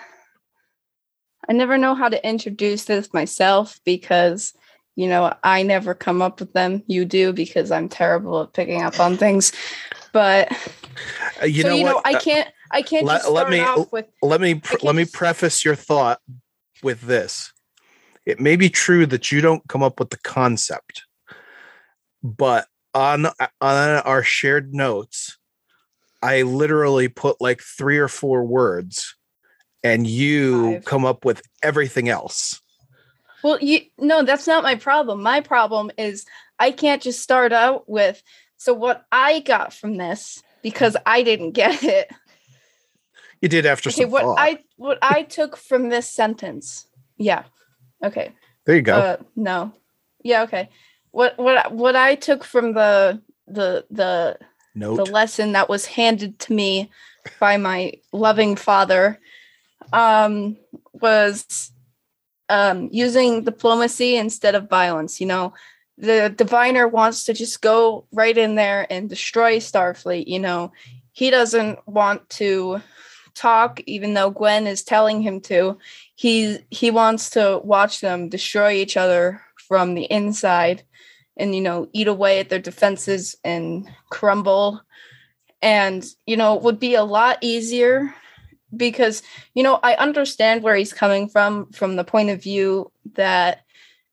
S1: I never know how to introduce this myself because, you know, I never come up with them. You do because I'm terrible at picking up on things. But
S2: Uh, you
S1: so
S2: know
S1: you
S2: what?
S1: know, I
S2: Uh,
S1: can't. I can't
S2: let-
S1: just
S2: let me-
S1: off with
S2: let me let me preface your thought with this. it may be true that you don't come up with the concept, but on on our shared notes, I literally put like three or four words, and you
S1: Five.
S2: come up with everything else.
S1: Well, you no, that's not my problem. My problem is I can't just start out with so what I got from this because I didn't get it.
S2: You did after
S1: Okay, what
S2: thought.
S1: I what I took from this sentence. Yeah. Okay.
S2: there you go.
S1: Uh, no. Yeah, okay. What what what I took from the the the
S2: Note.
S1: the lesson that was handed to me by my loving father um was um using diplomacy instead of violence you know? The diviner wants to just go right in there and destroy starfleet you know? He doesn't want to talk even though Gwyn is telling him to. He he wants to watch them destroy each other from the inside and you know eat away at their defenses and crumble. And you know it would be a lot easier because you know i understand where he's coming from from the point of view that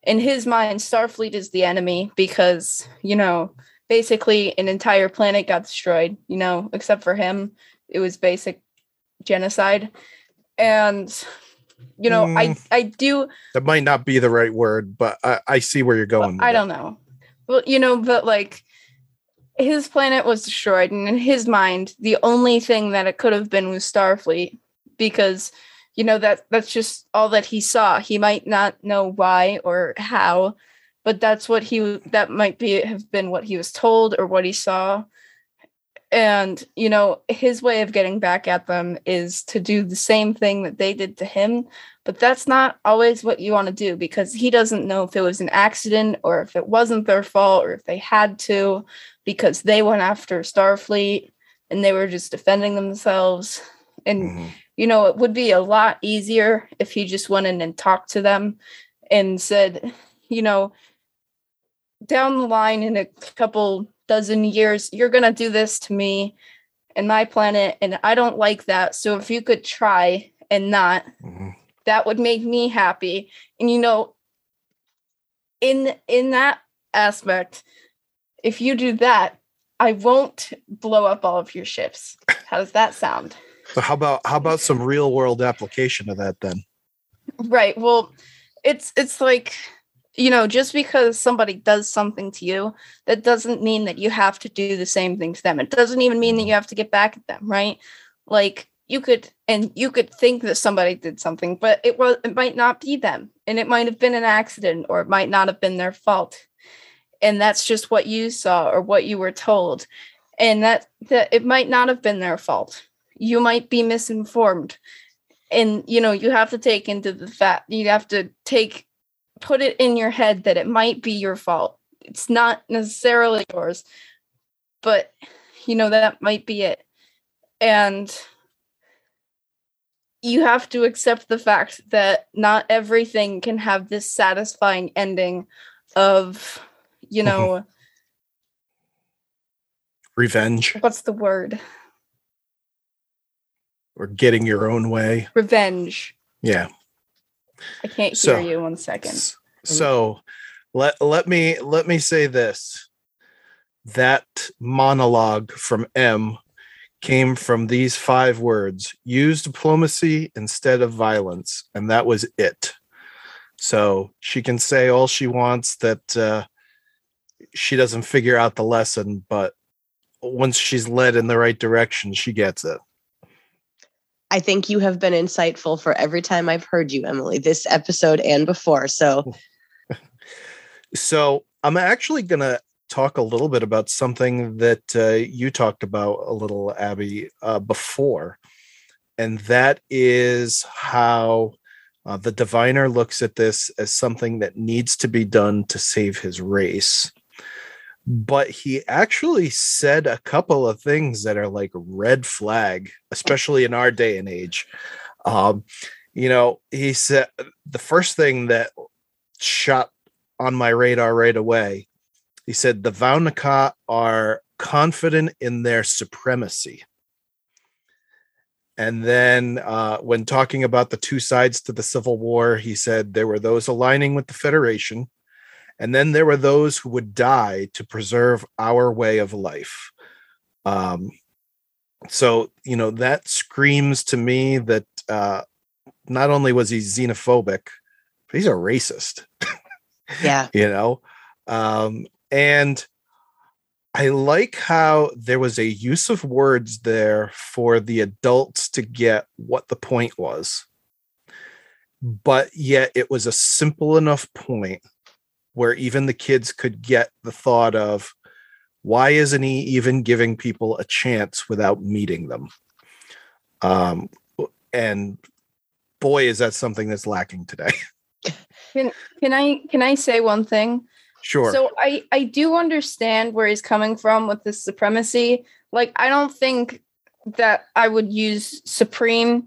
S1: in his mind starfleet is the enemy because you know basically an entire planet got destroyed you know except for him it was basic genocide and you know i
S2: Mm.
S1: i do
S2: that might not be the right word, but I, I see where you're going.
S1: I don't know. Well, you know, but like his planet was destroyed, and in his mind, the only thing that it could have been was Starfleet, because you know that that's just all that he saw. He might not know why or how, but that's what he that might be have been what he was told or what he saw. And you know, his way of getting back at them is to do the same thing that they did to him, but that's not always what you want to do because he doesn't know if it was an accident or if it wasn't their fault or if they had to because they went after Starfleet and they were just defending themselves. And
S2: Mhm.
S1: you know, it would be a lot easier if he just went in and talked to them and said, you know, down the line in a couple dozen years, you're going to do this to me and my planet, and I don't like that. So if you could try and not,
S2: Mhm.
S1: that would make me happy. And you know, in in that aspect, if you do that, I won't blow up all of your ships. How does that sound?
S2: So how about how about some real world application of that then?
S1: Right. Well, it's it's like you know, just because somebody does something to you, that doesn't mean that you have to do the same thing to them. It doesn't even mean that you have to get back at them, right? Like you could and you could think that somebody did something, but it was it might not be them. And it might have been an accident or it might not have been their fault. And that's just what you saw or what you were told. And that that it might not have been their fault. You might be misinformed and you know you have to take into the fact you have to take put it in your head that it might be your fault it's not necessarily yours but you know that might be it and you have to accept the fact that not everything can have this satisfying ending of you know
S2: Revenge
S1: what's the word
S2: or getting your own way.
S1: revenge
S2: Yeah.
S1: i can't
S2: So-
S1: hear you one second
S2: So let let me let me say this. That monologue from M came from these five words: use diplomacy instead of violence, and that was it. So she can say all she wants that uh, she doesn't figure out the lesson, but once she's led in the right direction, she gets it.
S3: I think you have been insightful for every time I've heard you, Emily, this episode and before. So
S2: So I'm actually going to talk a little bit about something that uh, you talked about a little, Abby, uh, before, and that is how uh, the diviner looks at this as something that needs to be done to save his race. But he actually said a couple of things that are like red flag, especially in our day and age. Um, you know, he said the first thing that shot on my radar right away. He said the Vaunaka are confident in their supremacy. and then uh, when talking about the two sides to the Civil War, he said there were those aligning with the Federation, and then there were those who would die to preserve our way of life. Um, so, you know, that screams to me that uh, not only was he xenophobic, but he's a racist.
S3: Yeah.
S2: you know, um, and I like how there was a use of words there for the adults to get what the point was. But yet it was a simple enough point where even the kids could get the thought of why isn't he even giving people a chance without meeting them? Um, and boy, is that something that's lacking today.
S1: Can can I can I say one thing?
S2: Sure.
S1: So I I do understand where he's coming from with this supremacy. Like I don't think that I would use supreme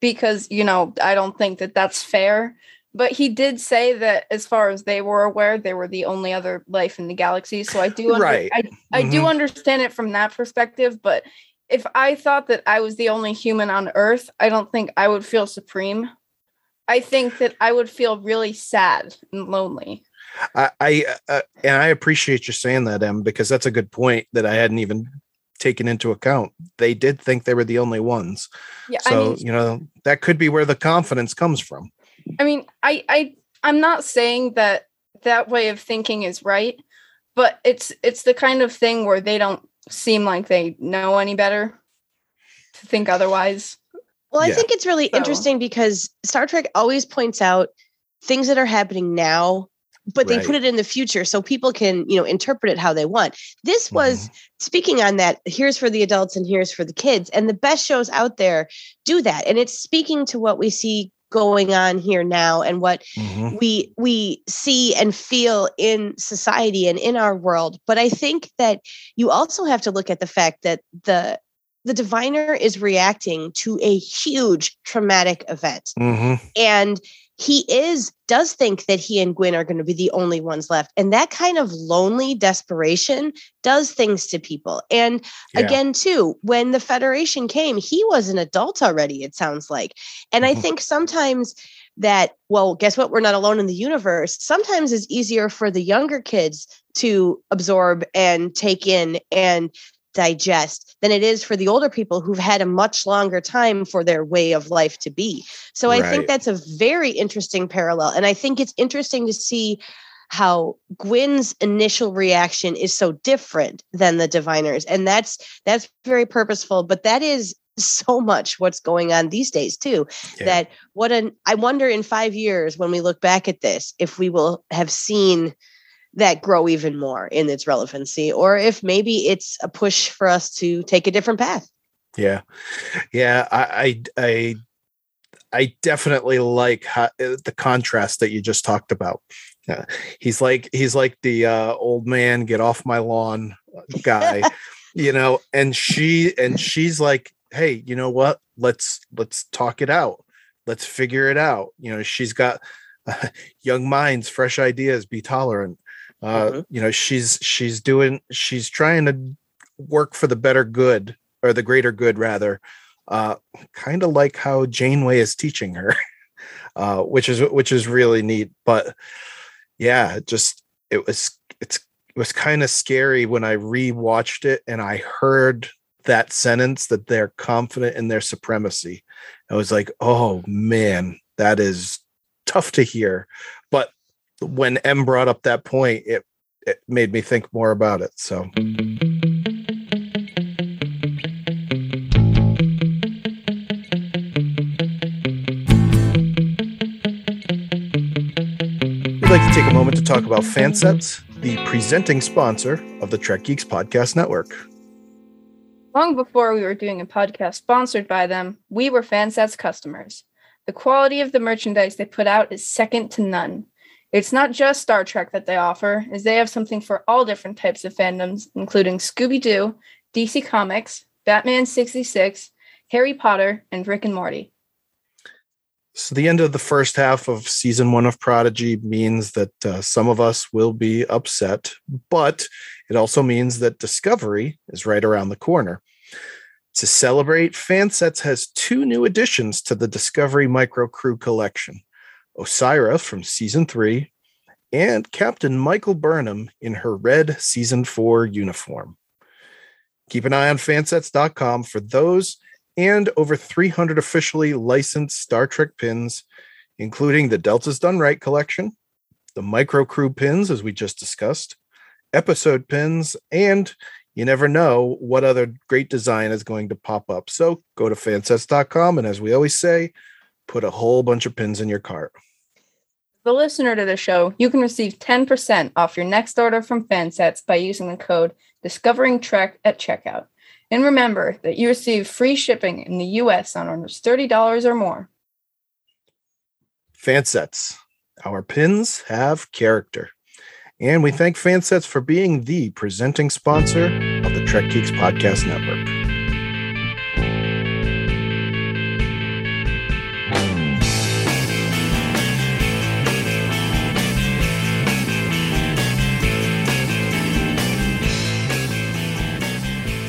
S1: because you know I don't think that that's fair. But he did say that as far as they were aware, they were the only other life in the galaxy. So I do under-
S2: Right.
S1: I I do
S2: Mhm.
S1: understand it from that perspective. But if I thought that I was the only human on Earth, I don't think I would feel supreme. I think that I would feel really sad and lonely.
S2: I, I uh, and I appreciate you saying that, Em, because that's a good point that I hadn't even taken into account. They did think they were the only ones,
S1: Yeah,
S2: so
S1: I mean,
S2: you know that could be where the confidence comes from.
S1: I mean, I, I, I'm not saying that that way of thinking is right, but it's it's the kind of thing where they don't seem like they know any better to think otherwise.
S3: Well, I think it's really
S1: So-
S3: interesting because Star Trek always points out things that are happening now, but they put it in the future so people can, you know, interpret it how they want. This was
S2: Mm-hmm.
S3: speaking on that, here's for the adults and here's for the kids. And the best shows out there do that. And it's speaking to what we see going on here now and what
S2: Mhm.
S3: we we see and feel in society and in our world but i think that you also have to look at the fact that the the diviner is reacting to a huge traumatic event
S2: Mhm.
S3: and he is does think that he and Gwyn are going to be the only ones left. And that kind of lonely desperation does things to people. And
S2: Yeah.
S3: again too when the federation came he was an adult already it sounds like. And i
S2: Mhm.
S3: think sometimes that well guess what? We're not alone in the universe. Sometimes it's easier for the younger kids to absorb and take in and digest than it is for the older people who've had a much longer time for their way of life to be so i
S2: Right.
S3: think that's a very interesting parallel and i think it's interesting to see how Gwyn's initial reaction is so different than the diviners and that's that's very purposeful but that is so much what's going on these days too
S2: Yeah.
S3: that what an i wonder in 5 years when we look back at this if we will have seen that grow even more in its relevancy or if maybe it's a push for us to take a different path
S2: Yeah, yeah. I, I, I, I definitely like how, uh, the contrast that you just talked about. Yeah, he's like he's like the uh, old man, get off my lawn guy, you know. And she and she's like, hey, you know what? Let's let's talk it out. Let's figure it out. You know, she's got uh, young minds, fresh ideas. Be tolerant. Uh,
S3: Mhm.
S2: You know, she's she's doing she's trying to work for the better good or the greater good rather uh kind of like how janeway is teaching her uh which is which is really neat. But yeah just it was it's it was kind of scary when i rewatched it and i heard that sentence that they're confident in their supremacy. I was like oh man that is tough to hear. But when m brought up that point it it made me think more about it so We'd like to take a moment to talk about Fansets, the presenting sponsor of the Trek Geeks Podcast Network.
S1: Long before we were doing a podcast sponsored by them, we were Fansets customers. The quality of the merchandise they put out is second to none. It's not just Star Trek that they offer, as they have something for all different types of fandoms, including Scooby Doo, DC Comics, Batman 66, Harry Potter, and Rick and Morty.
S2: So, the end of the first half of season one of Prodigy means that uh, some of us will be upset, but it also means that Discovery is right around the corner. To celebrate, Fansets has two new additions to the Discovery Micro Crew collection Osyraa from season three and Captain Michael Burnham in her red season four uniform. Keep an eye on fansets.com for those and over 300 officially licensed Star Trek pins, including the Delta's Done Right collection, the Micro Crew pins, as we just discussed, episode pins, and you never know what other great design is going to pop up. So go to fansets.com and as we always say, put a whole bunch of pins in your cart.
S1: The listener to the show, you can receive 10% off your next order from Fansets by using the code Discovering Trek at checkout. And remember that you receive free shipping in the US on orders $30 or more.
S2: Fansets. Our pins have character. And we thank Fansets for being the presenting sponsor of the Trek Geeks Podcast Network.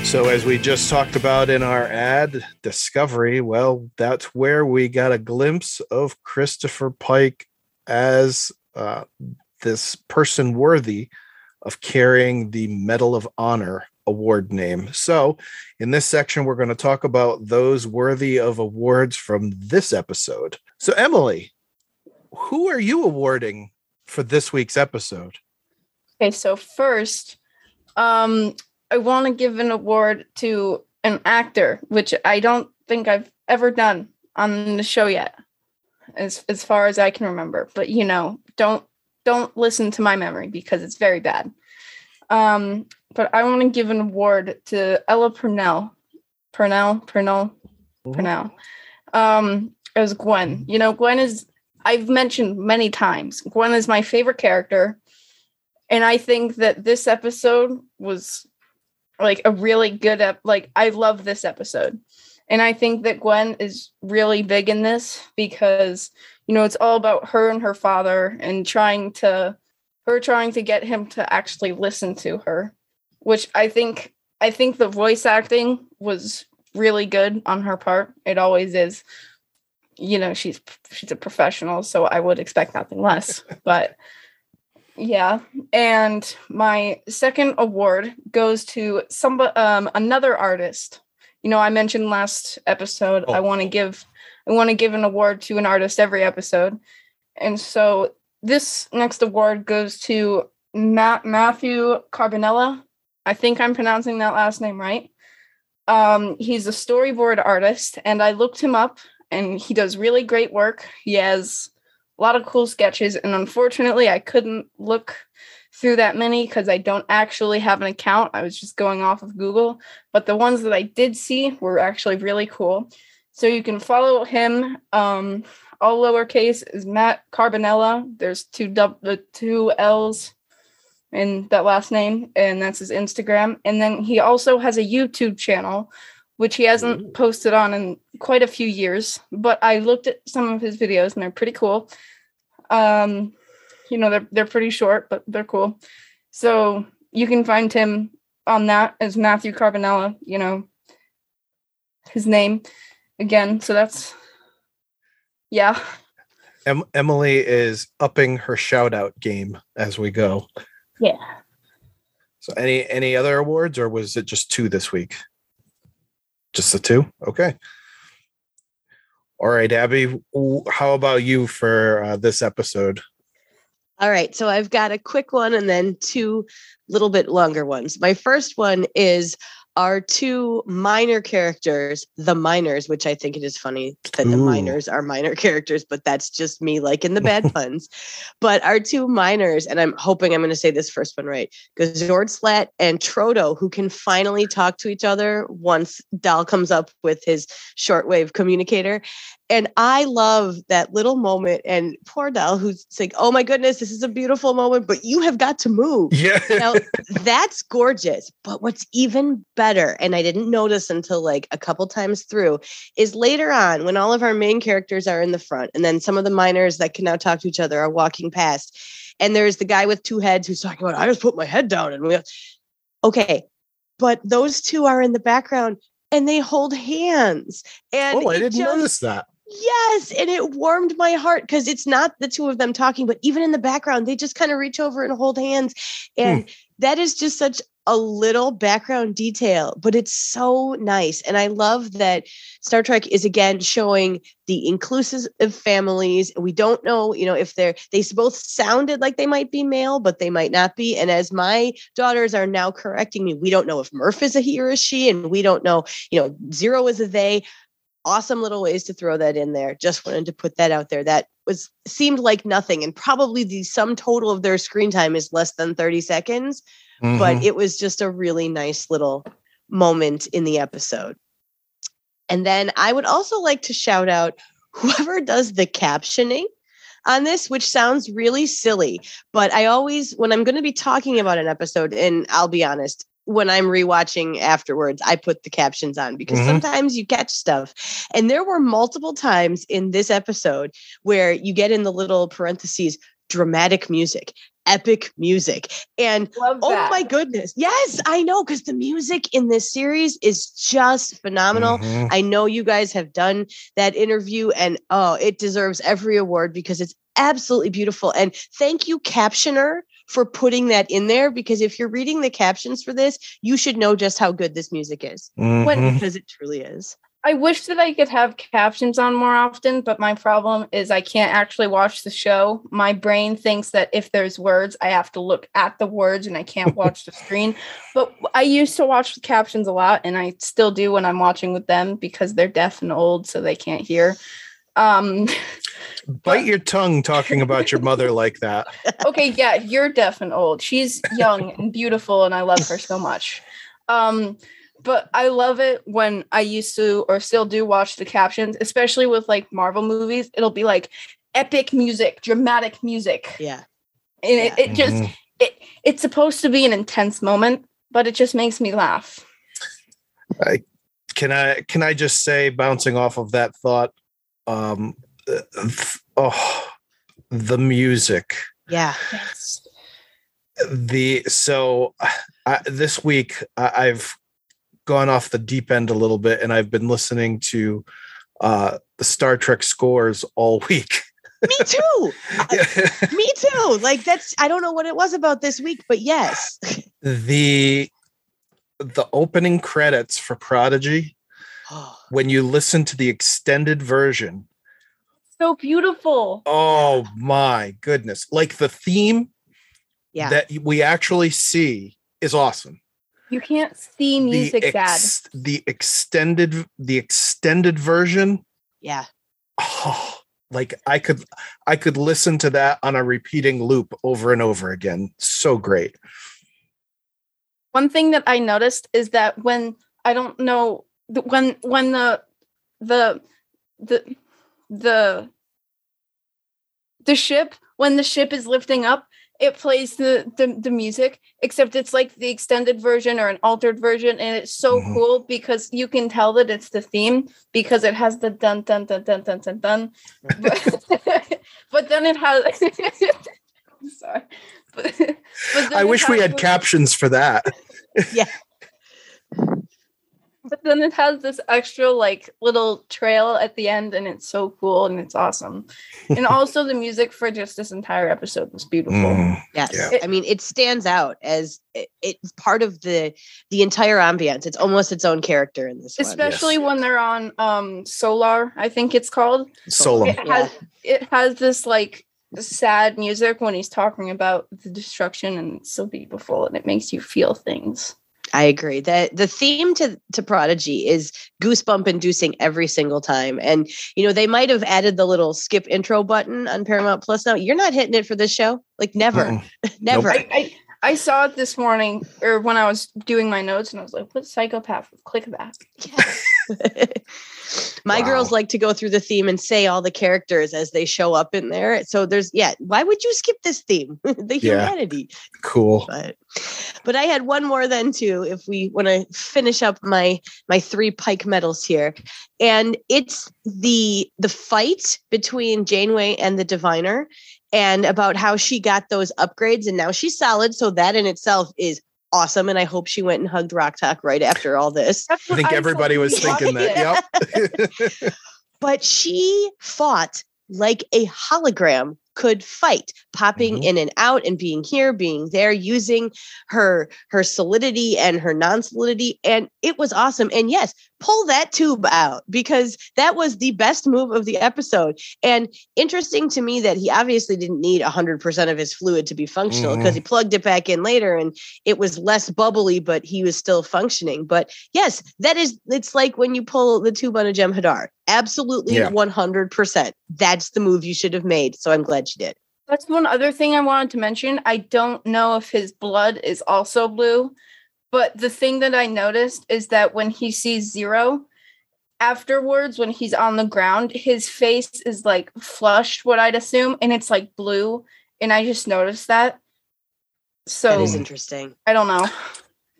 S2: So, as we just talked about in our ad, Discovery, well, that's where we got a glimpse of Christopher Pike as uh, this person worthy of carrying the Medal of Honor award name. So, in this section, we're going to talk about those worthy of awards from this episode. So, Emily, who are you awarding for this week's episode?
S1: Okay, so first, um, I want to give an award to an actor, which I don't think I've ever done on the show yet, as as far as I can remember. But you know, don't don't listen to my memory because it's very bad. Um, but I want to give an award to Ella Purnell, Purnell, Purnell, Purnell, um, as Gwyn. You know, Gwyn is I've mentioned many times. Gwyn is my favorite character, and I think that this episode was like a really good ep- like I love this episode. And I think that Gwyn is really big in this because you know it's all about her and her father and trying to her trying to get him to actually listen to her, which I think I think the voice acting was really good on her part. It always is. You know, she's she's a professional, so I would expect nothing less. But yeah, and my second award goes to some um another artist. You know, I mentioned last episode
S2: Oh.
S1: I want to give I want to give an award to an artist every episode. And so this next award goes to Ma- Matthew Carbonella. I think I'm pronouncing that last name right. Um, he's a storyboard artist, and I looked him up, and he does really great work. He has a lot of cool sketches, and unfortunately, I couldn't look through that many because I don't actually have an account. I was just going off of Google, but the ones that I did see were actually really cool. So you can follow him. Um, all lowercase is Matt Carbonella. There's two dub the two L's in that last name, and that's his Instagram. And then he also has a YouTube channel, which he hasn't
S2: Ooh.
S1: posted on in quite a few years. But I looked at some of his videos, and they're pretty cool. Um, you know, they're they're pretty short, but they're cool. So you can find him on that as Matthew Carbonella. You know, his name again. So that's yeah.
S2: Em- Emily is upping her shout out game as we go.
S1: Yeah.
S2: So any any other awards or was it just two this week? Just the two? Okay. All right, Abby, how about you for uh, this episode?
S3: All right, so I've got a quick one and then two little bit longer ones. My first one is our two minor characters, the minors, which I think it is funny that the
S2: Ooh.
S3: minors are minor characters, but that's just me liking the bad puns. But our two minors, and I'm hoping I'm going to say this first one right, Gazord Slat and Trodo, who can finally talk to each other once Dal comes up with his shortwave communicator. And I love that little moment. And poor Dal, who's like, oh my goodness, this is a beautiful moment, but you have got to move.
S2: Yeah.
S3: Now, that's gorgeous. But what's even better, and I didn't notice until like a couple times through, is later on when all of our main characters are in the front, and then some of the minors that can now talk to each other are walking past. And there's the guy with two heads who's talking about, I just put my head down. And we, go, okay. But those two are in the background and they hold hands. And
S2: oh, I didn't
S3: just-
S2: notice that.
S3: Yes, and it warmed my heart because it's not the two of them talking, but even in the background, they just kind of reach over and hold hands. Hmm. And that is just such a little background detail, but it's so nice. And I love that Star Trek is again showing the inclusive of families. We don't know, you know, if they're they both sounded like they might be male, but they might not be. And as my daughters are now correcting me, we don't know if Murf is a he or a she, and we don't know, you know, zero is a they awesome little ways to throw that in there. Just wanted to put that out there. That was seemed like nothing, and probably the sum total of their screen time is less than 30 seconds, but
S2: Mhm.
S3: it was just a really nice little moment in the episode. And then I would also like to shout out whoever does the captioning on this, which sounds really silly, but I always, when I'm going to be talking about an episode, and I'll be honest, when I'm rewatching afterwards, I put the captions on because
S2: Mhm.
S3: sometimes you catch stuff. And there were multiple times in this episode where you get in the little parentheses dramatic music, epic music. And Oh my goodness. Yes, I know because the music in this series is just phenomenal.
S2: Mhm.
S3: I know you guys have done that interview and oh, it deserves every award because it's absolutely beautiful. And thank you, captioner, for putting that in there because if you're reading the captions for this, you should know just how good this music is
S2: Mhm.
S3: because it truly is.
S1: I wish that I could have captions on more often, but my problem is I can't actually watch the show. My brain thinks that if there's words, I have to look at the words and I can't watch the screen. But I used to watch the captions a lot, and I still do when I'm watching with them because they're deaf and old, so they can't hear. Um,
S2: Bite your tongue talking about your mother like that.
S1: okay, yeah, you're deaf and old. She's young and beautiful, and I love her so much. Um, but I love it when I used to or still do watch the captions, especially with like Marvel movies. It'll be like epic music, dramatic music,
S3: Yeah.
S1: and it, it just
S2: Mhm.
S1: it it's supposed to be an intense moment, but it just makes me laugh.
S2: can I can I just say, bouncing off of that thought, um, oh, the music.
S3: Yeah.
S1: Yes.
S2: the so I, this week I, I've gone off the deep end a little bit, and I've been listening to uh, the Star Trek scores all week.
S3: Me too. Me too. Like that's I don't know what it was about this week, but yes.
S2: the the opening credits for Prodigy when you listen to the extended version.
S1: So beautiful.
S2: Oh my goodness! Like the theme
S3: yeah.
S2: that we actually see is awesome.
S1: You can't see music
S2: the,
S1: bad.
S2: ex- the extended the extended version
S3: yeah.
S2: oh, like i could i could listen to that on a repeating loop over and over again so great
S1: one thing that I noticed is that when I don't know the- when when the the the the the ship when the ship is lifting up it plays the, the the music except it's like the extended version or an altered version and it's so
S2: Mhm.
S1: cool because you can tell that it's the theme because it has the dun dun dun dun dun dun dun. But, but then it has I'm sorry. But, but
S2: i wish we had
S1: the-
S2: captions for that
S1: But then it has this extra like little trail at the end, and it's so cool and it's awesome. And also the music for just this entire episode was beautiful.
S2: Mm,
S3: Yes.
S2: Yeah.
S3: I mean, it stands out as it, it's part of the the entire ambience. It's almost its own character in this one.
S1: Especially when they're on um Solar, I think it's called.
S2: solar
S1: It has it has this like sad music when he's talking about the destruction and it's so beautiful and it makes you feel things.
S3: I agree that the theme to to Prodigy is goosebump inducing every single time. And you know, they might have added the little skip intro button on Paramount Plus now. You're not hitting it for this show? Like never. Never.
S1: I, I I saw it this morning or when I was doing my notes and I was like, what psychopath would click that?
S3: My
S2: Wow.
S3: girls like to go through the theme and say all the characters as they show up in there. So there's yeah, why would you skip this theme? the
S2: Yeah.
S3: humanity.
S2: cool
S3: But but I had one more then too, if we want to finish up my my three pike medals here. And it's the the fight between Janeway and the diviner and about how she got those upgrades and now she's solid. So that in itself is awesome. And I hope she went and hugged Rok-Tahk right after all this.
S2: I think everybody was thinking that. Yep.
S3: But she fought like a hologram could fight popping
S2: Mhm.
S3: in and out and being here being there using her her solidity and her non-solidity and it was awesome and yes pull that tube out because that was the best move of the episode and interesting to me that he obviously didn't need 100% of his fluid to be functional because
S2: Mhm.
S3: he plugged it back in later and it was less bubbly but he was still functioning but yes that is it's like when you pull the tube on a Jem'Hadar absolutely
S2: Yeah.
S3: 100% that's the move you should have made so i'm glad you did
S1: That's one other thing I wanted to mention. I don't know if his blood is also blue, but the thing that I noticed is that when he sees Zero, afterwards, when he's on the ground, his face is like flushed, what I'd assume, and it's like blue. And I just noticed that.
S3: that
S1: So
S3: is interesting
S1: I don't know.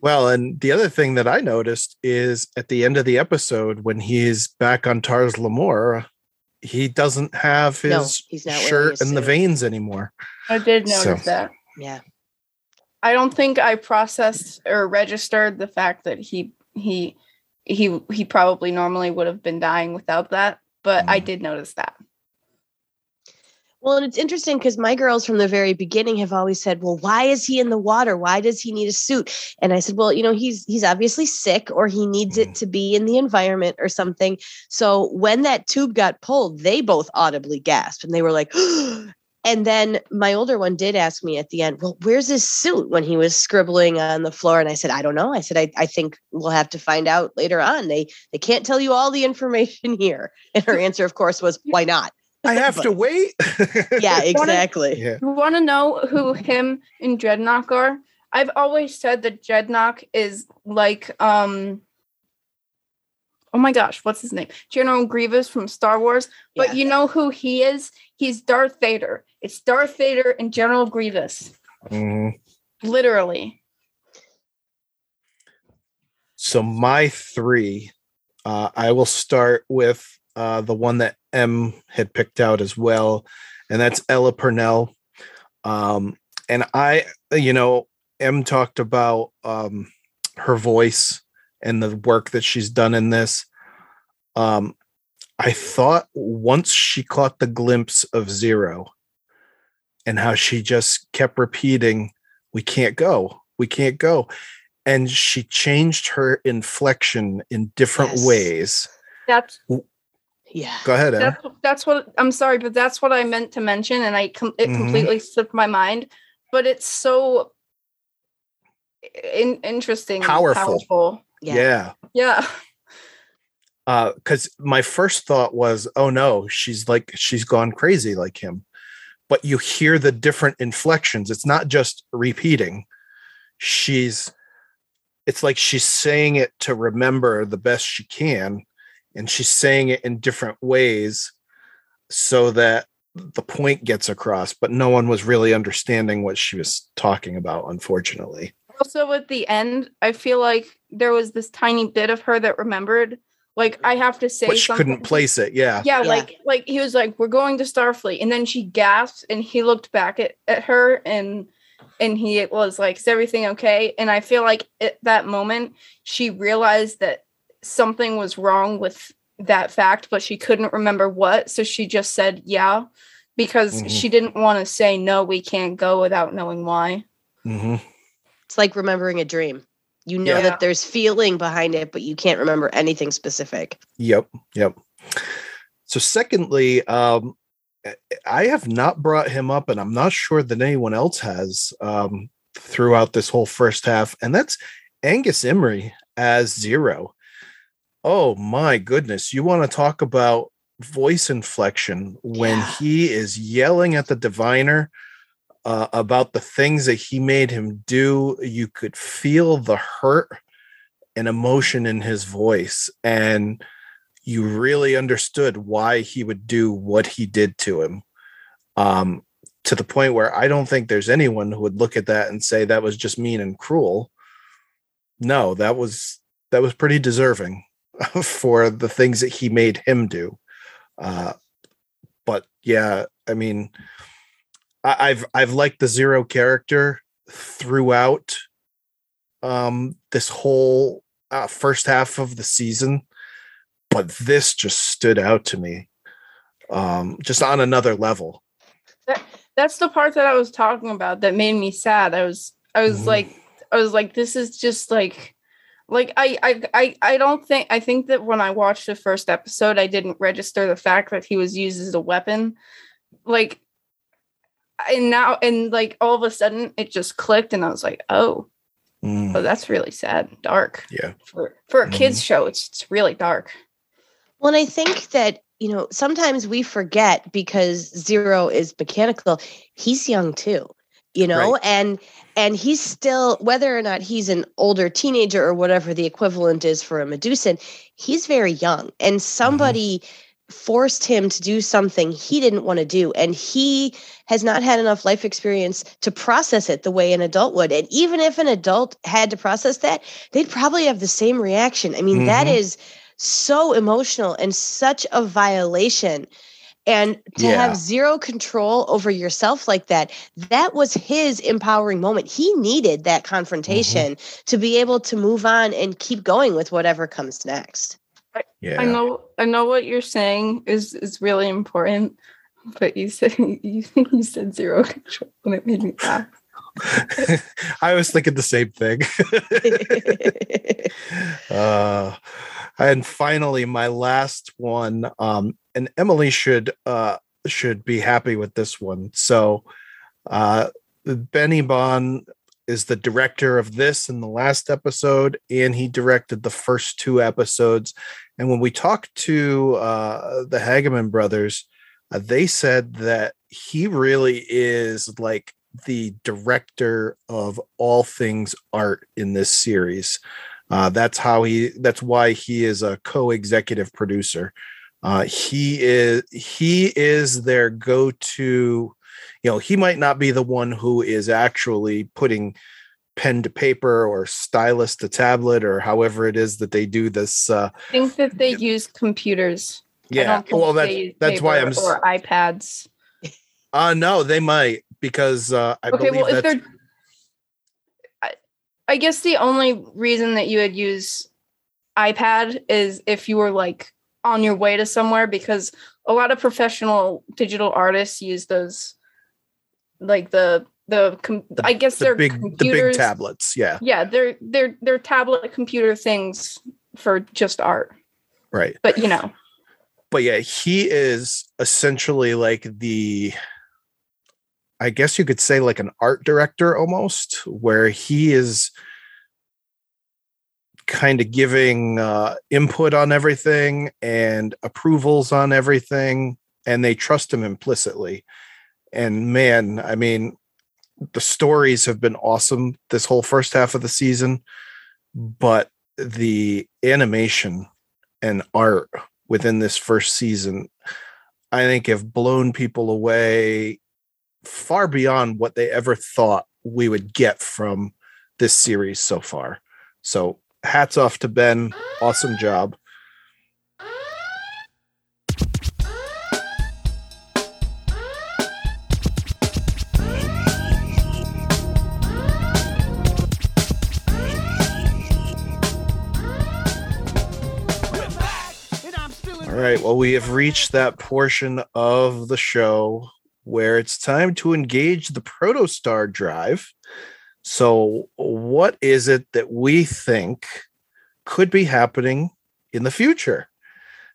S2: Well, and the other thing that I noticed is at the end of the episode, when he's back on Tars Lamora, he doesn't have his
S3: he's not wearing
S2: shirt
S3: his
S2: and the veins anymore.
S1: I did
S2: So-
S1: notice that.
S3: yeah
S1: I don't think I processed or registered the fact that he he he he probably normally would have been dying without that, but I
S2: Mhm.
S1: did notice that.
S3: Well, and it's interesting because my girls from the very beginning have always said, "Well, why is he in the water? Why does he need a suit?" And I said, "Well, you know, he's he's obviously sick, or he needs it to be in the environment or something." So when that tube got pulled, they both audibly gasped, and they were like. And then my older one did ask me at the end, well, where's his suit when he was scribbling on the floor? And I said, I don't know. I said, I, I think we'll have to find out later on. They they can't tell you all the information here. And her answer, of course, was, why not?
S2: I have to wait.
S3: Yeah, exactly.
S2: yeah.
S1: You want to know who him and Drednok are? I've always said that Drednok is like um Oh my gosh, what's his name? General Grievous from Star Wars. But
S3: Yeah.
S1: you know who he is? He's Darth Vader. It's Darth Vader and General Grievous.
S2: Mhm.
S1: Literally.
S2: So my three, uh, I will start with uh, the one that M had picked out as well, and that's Ella Purnell. Um, and I, you know, M talked about um, her voice and the work that she's done in this. Um, I thought once she caught the glimpse of Zero and how she just kept repeating, We can't go, we can't go. And she changed her inflection in different
S3: Yes.
S2: ways.
S1: That's
S3: Yeah.
S2: Go ahead, Em.
S1: that's that's what I'm sorry, but that's what I meant to mention, and I com- it
S2: Mhm.
S1: completely slipped my mind. But it's so in- interesting,
S2: Powerful.
S1: powerful.
S3: Yeah.
S2: yeah.
S1: Yeah,
S2: because my first thought was, oh no, she's like she's gone crazy like him. But you hear the different inflections. It's not just repeating. She's it's like she's saying it to remember the best she can, and she's saying it in different ways so that the point gets across, but no one was really understanding what she was talking about, unfortunately.
S1: also at the end, I feel like there was this tiny bit of her that remembered. Like I have to say,
S2: But she
S1: something.
S2: couldn't place it. Yeah.
S1: Yeah,
S3: Yeah.
S1: like like he was like, "We're going to Starfleet," and then she gasped, and he looked back at, at her, and and he was like, "Is everything okay?" And I feel like at that moment, she realized that something was wrong with that fact, but she couldn't remember what, so she just said, "Yeah," because
S2: Mhm.
S1: she didn't want to say, "No, we can't go," without knowing why.
S2: hmm
S3: It's like remembering a dream. You know
S1: Yeah.
S3: that there's feeling behind it, but you can't remember anything specific.
S2: Yep, yep. So, secondly, um, I have not brought him up, and I'm not sure that anyone else has um, throughout this whole first half, and that's Angus Imrie as Zero. Oh my goodness! You want to talk about voice inflection when
S3: Yeah.
S2: he is yelling at the diviner uh, about the things that he made him do? You could feel the hurt and emotion in his voice, and you really understood why he would do what he did to him um to the point where i don't think there's anyone who would look at that and say that was just mean and cruel no that was that was pretty deserving for the things that he made him do uh but yeah i mean I, i've i've liked the zero character throughout um, this whole uh, first half of the season, but this just stood out to me, um, just on another level.
S1: That's the part that I was talking about that made me sad. I was I was
S2: Mhm.
S1: like I was like this is just like like I, I I I don't think I think that when I watched the first episode I didn't register the fact that he was used as a weapon. Like and now and like all of a sudden it just clicked and I was like, "Oh,
S2: Mm,
S1: oh that's really sad. Dark."
S2: yeah.
S1: For for a kids show, it's it's really dark.
S3: Well, and I think that, you know, sometimes we forget because Zero is mechanical, he's young too, you know,
S2: Right.
S3: and and he's still whether or not he's an older teenager or whatever the equivalent is for a Medusan, he's very young. And somebody forced him to do something he didn't want to do and he has not had enough life experience to process it the way an adult would and even if an adult had to process that they'd probably have the same reaction i mean that
S2: Mhm.
S3: is so emotional and such a violation and to
S2: Yeah.
S3: have zero control over yourself like that that was his empowering moment he needed that confrontation to be able to move on and keep going with whatever comes next
S2: Yeah.
S1: I know I know what you're saying is is really important, but you said you you said zero control and it made me laugh.
S2: I was thinking the same thing. uh, and finally, my last one. Um, and Emily should uh, should be happy with this one. So, uh, Ben Hibon is the director of this in the last episode, and he directed the first two episodes. And when we talked to uh, the Hageman brothers, uh, they said that he really is like the director of all things art in this series. Uh, that's how he. That's why he is a co-executive producer. Uh, he is he is their go-to. You know, he might not be the one who is actually putting pen to paper or stylus to tablet or however it is that they do this. Uh,
S1: I think that they use computers.
S2: Yeah, well, that's that's why I'm.
S1: or iPads.
S2: Uh no, they might because uh, I
S1: okay,
S2: believe
S1: well, if they're, I, I guess the only reason that you would use iPad is if you were like on your way to somewhere, because a lot of professional digital artists use those, like the the. Com-
S2: The-
S1: I guess
S2: the
S1: they're
S2: big the big tablets. Yeah,
S1: Yeah, they're they're they're tablet computer things for just art,
S2: right.
S1: but you know,
S2: but yeah, he is essentially like the I guess you could say like an art director almost, where he is kind of giving uh, input on everything and approvals on everything, and they trust him implicitly. And man, I mean, the stories have been awesome this whole first half of the season, but the animation and art within this first season, I think have blown people away far beyond what they ever thought we would get from this series so far. So hats off to Ben. Awesome job. Right. Well, we have reached that portion of the show where it's time to engage the protostar drive. So, what is it that we think could be happening in the future?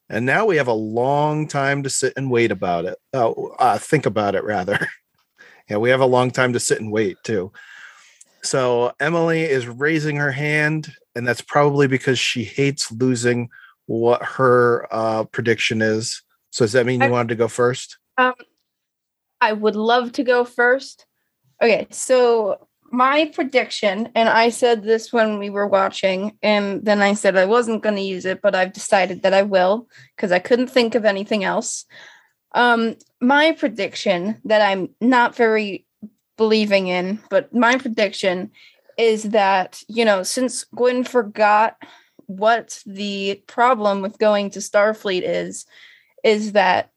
S2: And now we have a long time to sit and wait about it. Oh, uh, think about it rather. yeah, we have a long time to sit and wait too. So Emily is raising her hand, and that's probably because she hates losing what her uh, prediction is. So does that mean you
S1: I-
S2: wanted to go first?
S1: Um, I would love to go first. Okay, so my prediction, and I said this when we were watching, and then I said I wasn't going to use it, but I've decided that I will because I couldn't think of anything else. Um, my prediction that I'm not very believing in, but my prediction is that, you know, since Gwyn forgot what the problem with going to Starfleet is, is that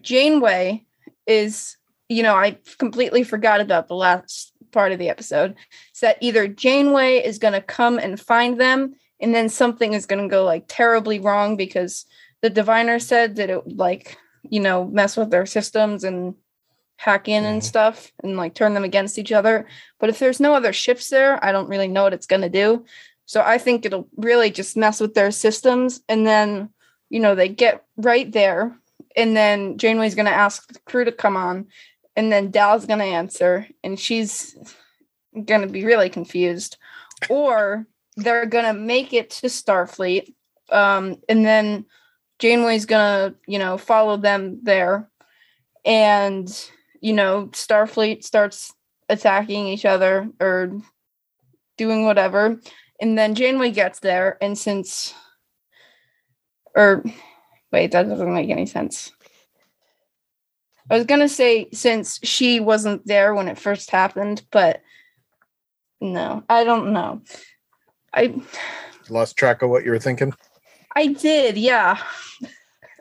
S1: Janeway is, you know, I completely forgot about the last part of the episode. Is that either Janeway is going to come and find them, and then something is going to go like terribly wrong because the diviner said that it would like you know mess with their systems and hack in and
S2: Mhm.
S1: stuff and like turn them against each other. But if there's no other ships there, I don't really know what it's going to do. So I think it'll really just mess with their systems. And then, you know, they get right there. And then Janeway's going to ask the crew to come on. And then Dal's going to answer. And she's going to be really confused. Or they're going to make it to Starfleet. Um, and then Janeway's going to, you know, follow them there. And, you know, Starfleet starts attacking each other or doing whatever. And then Janeway gets there, and since, or wait, that doesn't make any sense. I was gonna say since she wasn't there when it first happened, but no, I don't know. I
S2: Lost track of what you were thinking.
S1: I did, yeah.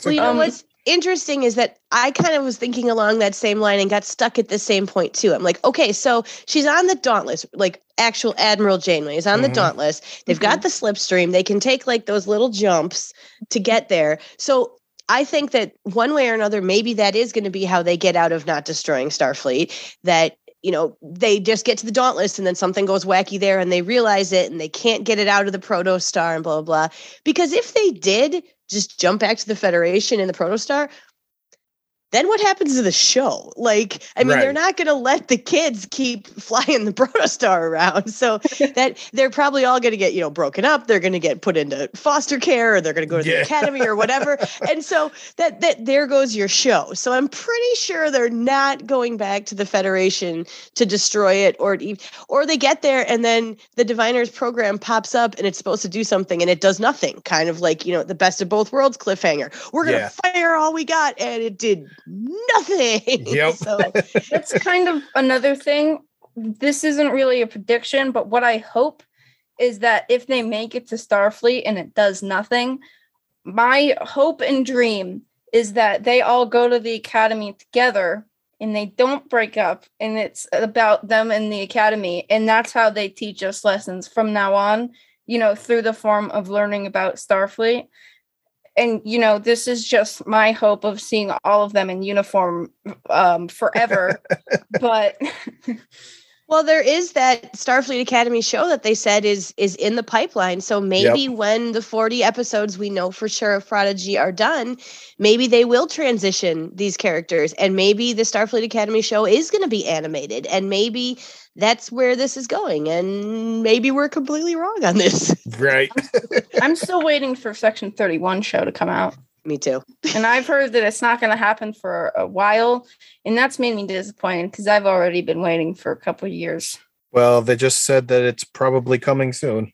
S3: Well, you know
S1: Um,
S3: what's interesting is that I kind of was thinking along that same line and got stuck at the same point too. I'm like, okay, so she's on the Dauntless, like actual Admiral Janeway is on the
S2: Mhm.
S3: Dauntless. They've got the slipstream. They can take like those little jumps to get there. So I think that one way or another, maybe that is going to be how they get out of not destroying Starfleet. That you know they just get to the Dauntless and then something goes wacky there and they realize it and they can't get it out of the Protostar and blah blah blah. Because if they did just jump back to the Federation in the Protostar, then what happens to the show? Like, I mean, they're not going to let the kids keep flying the Protostar around. So that they're probably all going to get, you know, broken up. They're going to get put into foster care or they're going to go to
S2: Yeah.
S3: the academy or whatever. and so that that there goes your show. So I'm pretty sure they're not going back to the Federation to destroy it or or they get there and then the diviners program pops up and it's supposed to do something and it does nothing. Kind of like, you know, the best of both worlds cliffhanger. We're going to
S2: Yeah.
S3: fire all we got and it did nothing.
S2: Yep.
S3: so
S1: That's kind of another thing. This isn't really a prediction, but what I hope is that if they make it to Starfleet and it does nothing, my hope and dream is that they all go to the academy together and they don't break up and it's about them and the academy and that's how they teach us lessons from now on you know through the form of learning about starfleet and you know this is just my hope of seeing all of them in uniform um forever. But
S3: Well, there is that Starfleet Academy show that they said is is in the pipeline. So maybe when the 40 episodes we know for sure of Prodigy are done, maybe they will transition these characters and maybe the Starfleet Academy show is going to be animated and maybe that's where this is going and maybe we're completely wrong on this.
S2: Right.
S1: i'm still waiting for section 31 show to come out
S3: Me too.
S1: and i've heard that it's not going to happen for a while and that's made me disappointed because i've already been waiting for a couple of years
S2: Well, they just said that it's probably coming soon.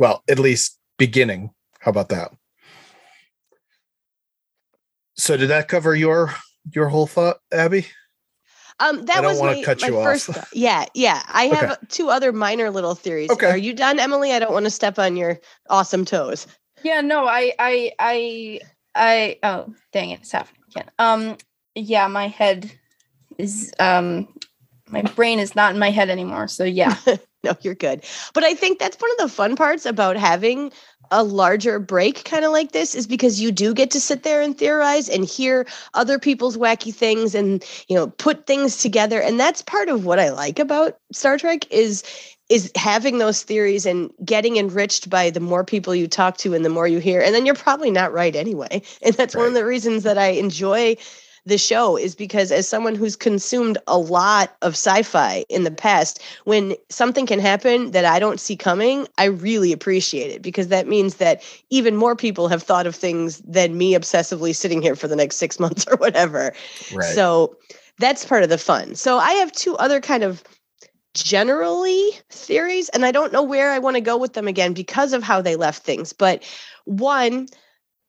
S2: Well, at least beginning. How about that? So did that cover your your whole thought, Abby?
S3: Um, that
S2: I don't
S3: was
S2: wanna
S3: my,
S2: cut
S3: my
S2: you off.
S3: first. Yeah, yeah. I have
S2: Okay.
S3: two other minor little theories.
S2: Okay.
S3: Are you done, Emily? I don't want to step on your awesome toes.
S1: Yeah, no, I, I, I, I. Oh, dang it, it's happening again. Um, yeah, my head is, um, my brain is not in my head anymore. So yeah,
S3: no, you're good. But I think that's one of the fun parts about having a larger break kind of like this is because you do get to sit there and theorize and hear other people's wacky things and you know put things together and that's part of what I like about Star Trek is is having those theories and getting enriched by the more people you talk to and the more you hear and then you're probably not right anyway and that's one of the reasons that I enjoy the show is because as someone who's consumed a lot of sci-fi in the past when something can happen that I don't see coming, I really appreciate it because that means that even more people have thought of things than me obsessively sitting here for the next 6 months or whatever.
S2: Right.
S3: So that's part of the fun. So I have two other kind of generally theories and I don't know where I want to go with them again because of how they left things. But one,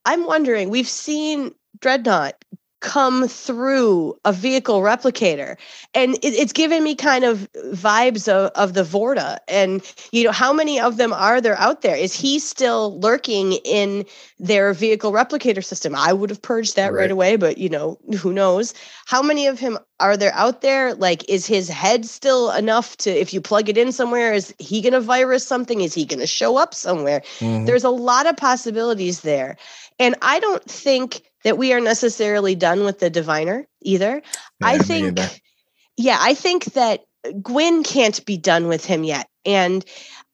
S3: I'm wondering, we've seen Drednok come through a vehicle replicator. And it, it's given me kind of vibes of, of the vorta. And you know how many of them are there out there? Is he still lurking in their vehicle replicator system? I would have purged that right,
S2: Right.
S3: away but you know who knows? How many of him are there out there? Like is his head still enough to if you plug it in somewhere is he going to virus something? Is he going to show up somewhere?
S2: Mhm.
S3: there's a lot of possibilities there and i don't think that we are necessarily done with the diviner either. I
S2: Yeah, me
S3: think yeah i think that gwyn can't be done with him yet. And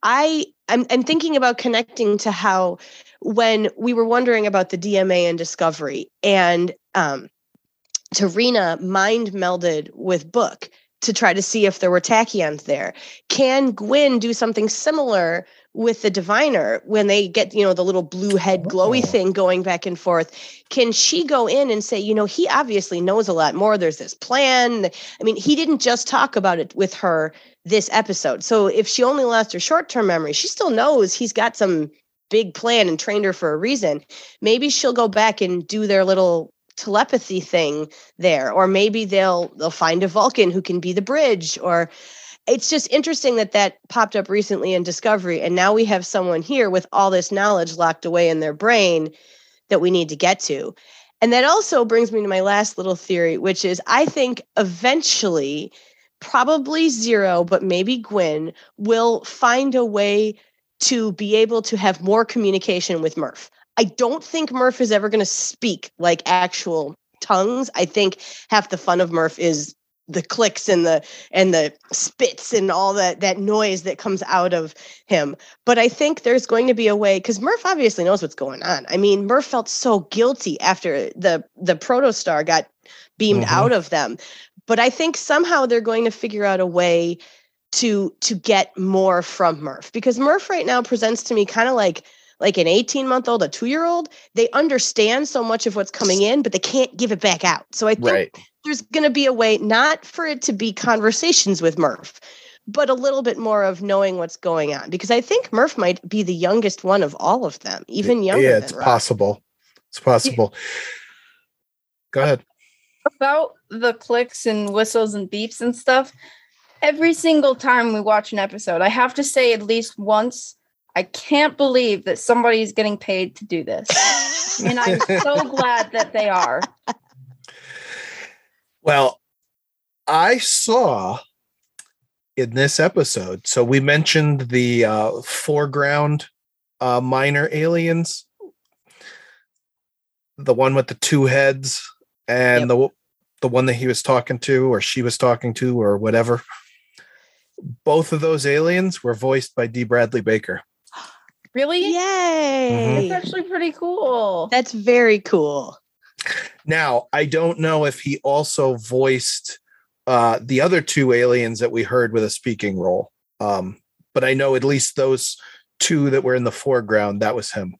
S3: i i'm, I'm thinking about connecting to how when we were wondering about the dma and discovery and um Tarina mind melded with Book to try to see if there were tachyons there. Can Gwyn do something similar with the diviner when they get, you know, the little blue head glowy thing going back and forth? Can she go in and say, you know, he obviously knows a lot more. There's this plan. I mean, he didn't just talk about it with her this episode. So if she only lost her short term memory, she still knows he's got some big plan and trained her for a reason. Maybe she'll go back and do their little telepathy thing there or maybe they'll they'll find a vulcan who can be the bridge or it's just interesting that that popped up recently in discovery and now we have someone here with all this knowledge locked away in their brain that we need to get to and that also brings me to my last little theory which is i think eventually probably zero but maybe gwyn will find a way to be able to have more communication with murf I don't think Murf is ever going to speak like actual tongues. I think half the fun of Murf is the clicks and the and the spits and all that that noise that comes out of him. But I think there's going to be a way because Murf obviously knows what's going on. I mean, Murf felt so guilty after the the protostar got beamed
S2: Mhm.
S3: out of them. But I think somehow they're going to figure out a way to to get more from Murf because Murf right now presents to me kind of like like an 18 month old, a two year old, they understand so much of what's coming in, but they can't give it back out. So I think
S2: right.
S3: There's going to be a way not for it to be conversations with Murf, but a little bit more of knowing what's going on because I think Murf might be the youngest one of all of them, even younger.
S2: Yeah, it's
S3: Rok.
S2: possible. It's possible. Go ahead.
S1: about the clicks and whistles and beeps and stuff every single time we watch an episode i have to say at least once i can't believe that somebody's getting paid to do this and i'm so glad that they are
S2: Well, I saw in this episode, so we mentioned the uh, foreground uh, minor aliens, the one with the two heads, and
S3: Yep.
S2: the the one that he was talking to, or she was talking to, or whatever. Both of those aliens were voiced by D. Bradley Baker.
S1: really
S3: Yay!
S1: it's actually pretty cool
S3: That's very cool.
S2: Now, I don't know if he also voiced uh, the other two aliens that we heard with a speaking role. Um, but I know at least those two that were in the foreground, that was him.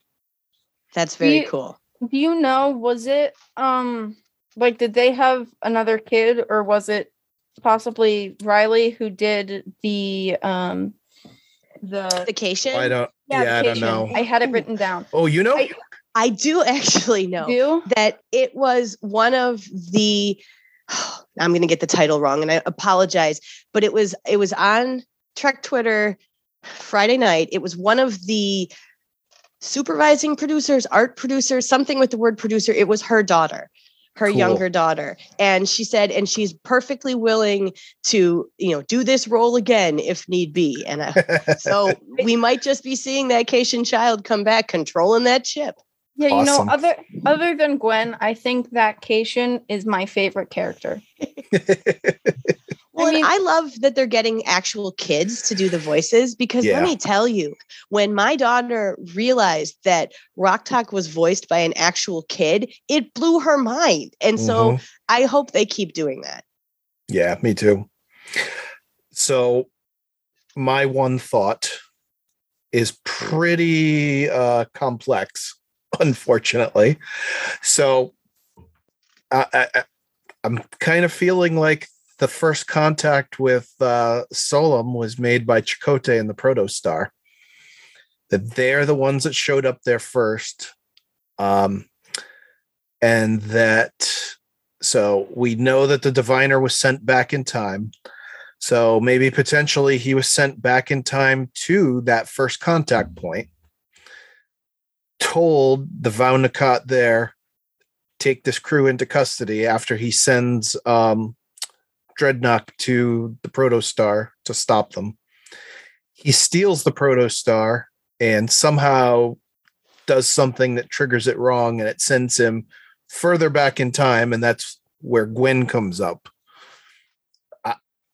S3: That's very
S1: You-
S3: cool.
S1: do you know was it um like did they have another kid or was it possibly riley who did the um the
S3: Vacation.
S2: I don't, yeah, I don't know.
S1: i had it written down
S2: Oh, you know?
S1: I-
S3: I do actually know.
S1: do
S3: that it was one of the I'm going to get the title wrong and I apologize, but it was it was on Trek Twitter Friday night. It was one of the supervising producers, art producers, something with the word producer. It was her daughter, her
S2: Cool.
S3: younger daughter. And she said and she's perfectly willing to, you know, do this role again if need be. And I, uh, so we might just be seeing that Caitian child come back controlling that ship.
S1: Yeah, you
S2: Awesome.
S1: know, other other than Gwyn, I think that Caitian is my favorite character.
S3: Well, and
S1: mean-
S3: I love that they're getting actual kids to do the voices because
S2: Yeah.
S3: let me tell you, when my daughter realized that Rok-Tahk was voiced by an actual kid, it blew her mind. And so
S2: Mhm.
S3: I hope they keep doing that.
S2: Yeah, me too. So, my one thought is pretty uh, complex, unfortunately. So, I, I, I'm kind of feeling like the first contact with uh, Solum was made by Chakotay and the Protostar. That they're the ones that showed up there first. Um, and that so we know that the diviner was sent back in time. So maybe potentially he was sent back in time to that first contact point, told the Vau N'Akat there, take this crew into custody after he sends um Drednok to the Protostar to stop them. He steals the Protostar and somehow does something that triggers it wrong and it sends him further back in time and that's where Gwyn comes up.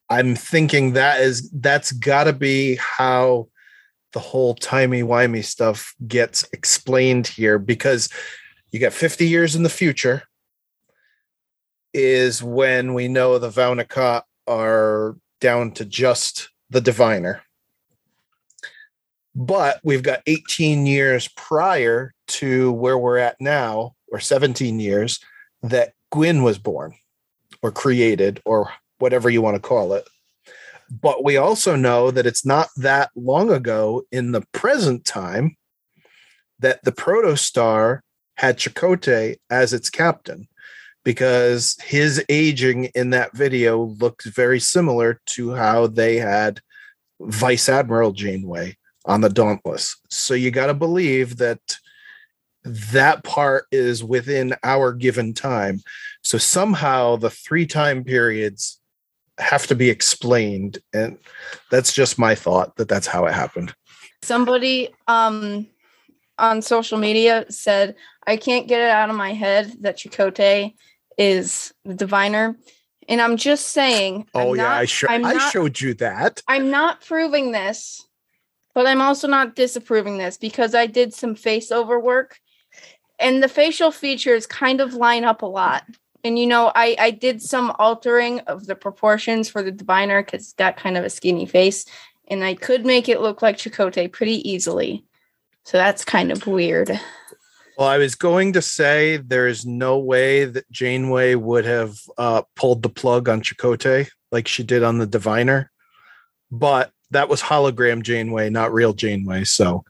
S2: I'm thinking that is that's got to be how the whole timey wimey stuff gets explained here because you got 50 years in the future is when we know the Vau N'Akat are down to just the diviner. But we've got 18 years prior to where we're at now, or 17 years, that Gwyn was born or created or whatever you want to call it. But we also know that it's not that long ago in the present time that the protostar had Chakotay as its captain because his aging in that video looks very similar to how they had Vice Admiral Janeway on the Dauntless. So you got to believe that that part is within our given time. So somehow the three time periods have to be explained and that's just my thought that that's how it happened.
S1: Somebody um on social media said, I can't get it out of my head that Chakotay is the diviner. And I'm just saying.
S2: Oh
S1: I'm
S2: yeah,
S1: not,
S2: I,
S1: I'm
S2: I
S1: not,
S2: showed you that.
S1: I'm not proving this, but I'm also not disapproving this because I did some face over work and the facial features kind of line up a lot. And you know, I I did some altering of the proportions for the diviner because it's got kind of a skinny face, and I could make it look like Chakotay pretty easily. So that's kind of weird.
S2: Well, I was going to say there is no way that Janeway would have uh, pulled the plug on Chakotay like she did on the Diviner, but that was hologram Janeway, not real Janeway. So,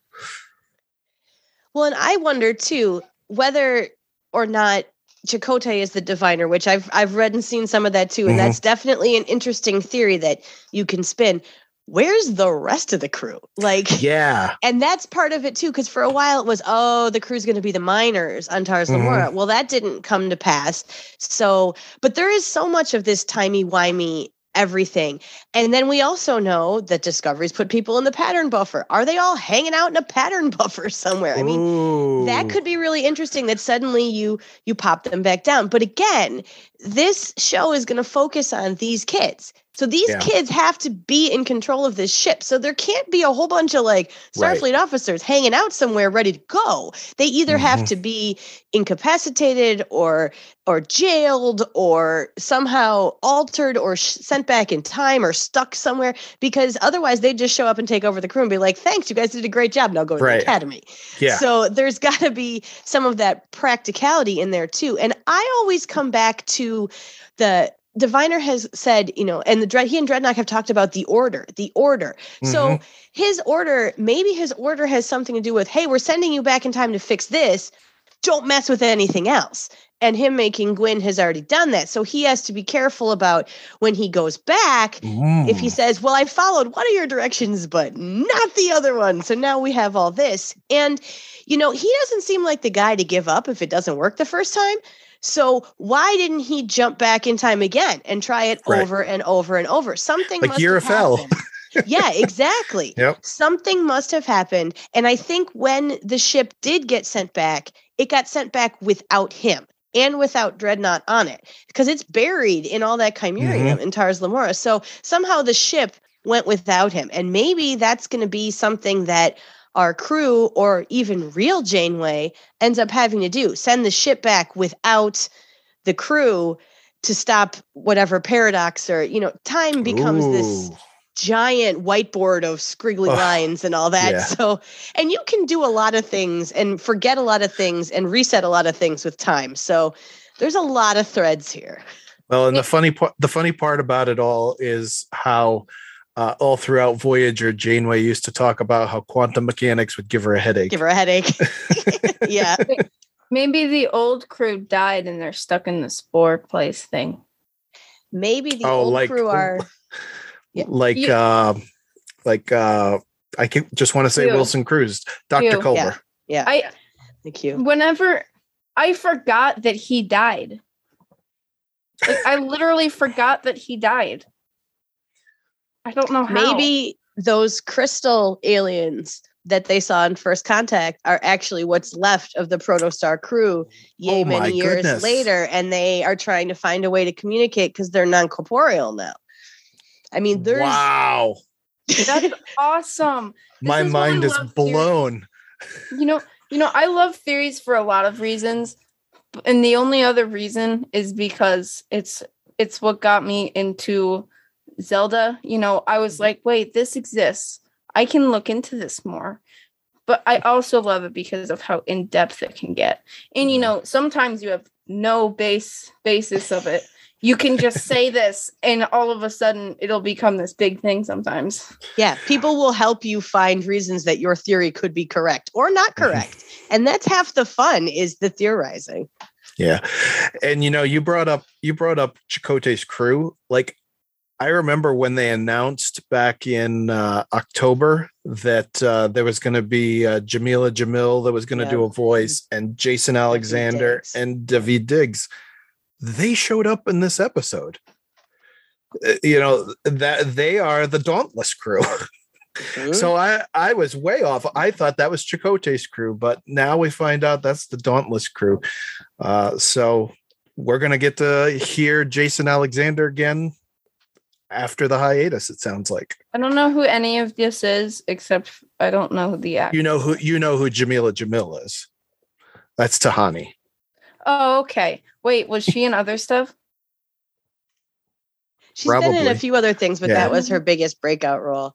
S3: Well, and I wonder too whether or not Chakotay is the diviner, which I've I've read and seen some of that too, and
S2: Mhm.
S3: that's definitely an interesting theory that you can spin. Where's the rest of the crew? Like,
S2: yeah,
S3: and that's part of it too, because for a while it was, oh, the crew's going to be the miners on Tars
S2: Mhm.
S3: Lamora. Well, that didn't come to pass. So, but there is so much of this timey wimey everything. And then we also know that discoveries put people in the pattern buffer. Are they all hanging out in a pattern buffer somewhere? I mean, that could be really interesting that suddenly you you pop them back down but again this show is going to focus on these kids so these
S2: Yeah.
S3: kids have to be in control of this ship so there can't be a whole bunch of like
S2: Right.
S3: starfleet officers hanging out somewhere ready to go they either have
S2: Mhm.
S3: to be incapacitated or or jailed or somehow altered or sh- sent back in time or stuck somewhere because otherwise they'd just show up and take over the crew and be like thanks you guys did a great job now go to
S2: Right.
S3: the academy
S2: yeah,
S3: so there's got to be some of that practicality in there too. And I always come back to the diviner has said, you know, and the dread he and Drednok have talked about the order, the order. So
S2: Mhm.
S3: his order, maybe his order has something to do with, hey, we're sending you back in time to fix this. Don't mess with anything else. And him making Gwyn has already done that. So he has to be careful about when he goes back if he
S2: Mm.
S3: says, Well, I followed one of your directions, but not the other one. So now we have all this. And, you know, he doesn't seem like the guy to give up if it doesn't work the first time. So why didn't he jump back in time again and try it
S2: Right.
S3: over and over and over? Something
S2: Like
S3: must have yeah, exactly.
S2: Yep.
S3: Something must have happened. And I think when the ship did get sent back, it got sent back without him and without Drednok on it because it's buried in all that chimerium in Tars Lamora. So somehow the ship went without him. And maybe that's going to be something that our crew or even real Janeway ends up having to do send the ship back without the crew to stop whatever paradox or, you know, time becomes this giant whiteboard of scriggly
S2: Ugh,
S3: lines and all that.
S2: yeah.
S3: So, and you can do a lot of things and forget a lot of things and reset a lot of things with time. So, there's a lot of threads here.
S2: Well, and the funny part, the funny part about it all is how uh, all throughout Voyager, Janeway used to talk about how quantum mechanics would give her a headache.
S3: Give her a headache. yeah.
S1: Maybe the old crew died and they're stuck in the spore place thing.
S3: Maybe the
S2: Oh,
S3: old
S2: like-
S3: crew are Yeah.
S2: like
S1: You-
S2: uh like uh I can just want to say
S1: You.
S2: Wilson Cruz, Dr.
S1: Culver.
S2: Culber.
S3: yeah.
S1: I
S3: Thank you.
S1: whenever I forgot that he died. Like I literally forgot that he died. I don't know how.
S3: Maybe those crystal aliens that they saw in First Contact are actually what's left of the Protostar crew yay
S2: Oh
S3: many years
S2: goodness.
S3: later, and they are trying to find a way to communicate because they're non corporeal now. I mean, there's
S2: wow.
S1: that's awesome.
S2: My
S1: is
S2: mind is
S1: love theories.
S2: blown.
S1: You know, you know, I love theories for a lot of reasons, and the only other reason is because it's it's what got me into Zelda. You know, I was mm-hmm. like, wait, this exists. I can look into this more. But I also love it because of how in depth it can get. And you mm-hmm. know, sometimes you have no base basis of it. You can just say this, and all of a sudden it'll become this big thing sometimes.
S3: yeah, people will help you find reasons that your theory could be correct or not mm-hmm. correct. and that's half the fun is the theorizing.
S2: Yeah. And you know, you brought up you brought up Chakotay's crew. Like I remember when they announced back in uh, October that uh, there was going to be uh, Jamila Jamil that was going to
S3: Yeah.
S2: do a voice and Jason Alexander and Daveed Diggs. They showed up in this episode. Uh, You know that they are the Dauntless crew.
S3: Hmm?
S2: So I I was way off. I thought that was Chakotay's crew, but now we find out that's the Dauntless crew. Uh, so we're gonna get to hear Jason Alexander again after the hiatus. It sounds like
S1: I don't know who any of this is, except I don't know the actor.
S2: you know who you know who Jamila Jamil is. That's Tahani.
S1: Oh, okay. Wait, was she in other stuff?
S3: She's been in a few other things, but
S2: Yeah.
S3: that was her biggest breakout role.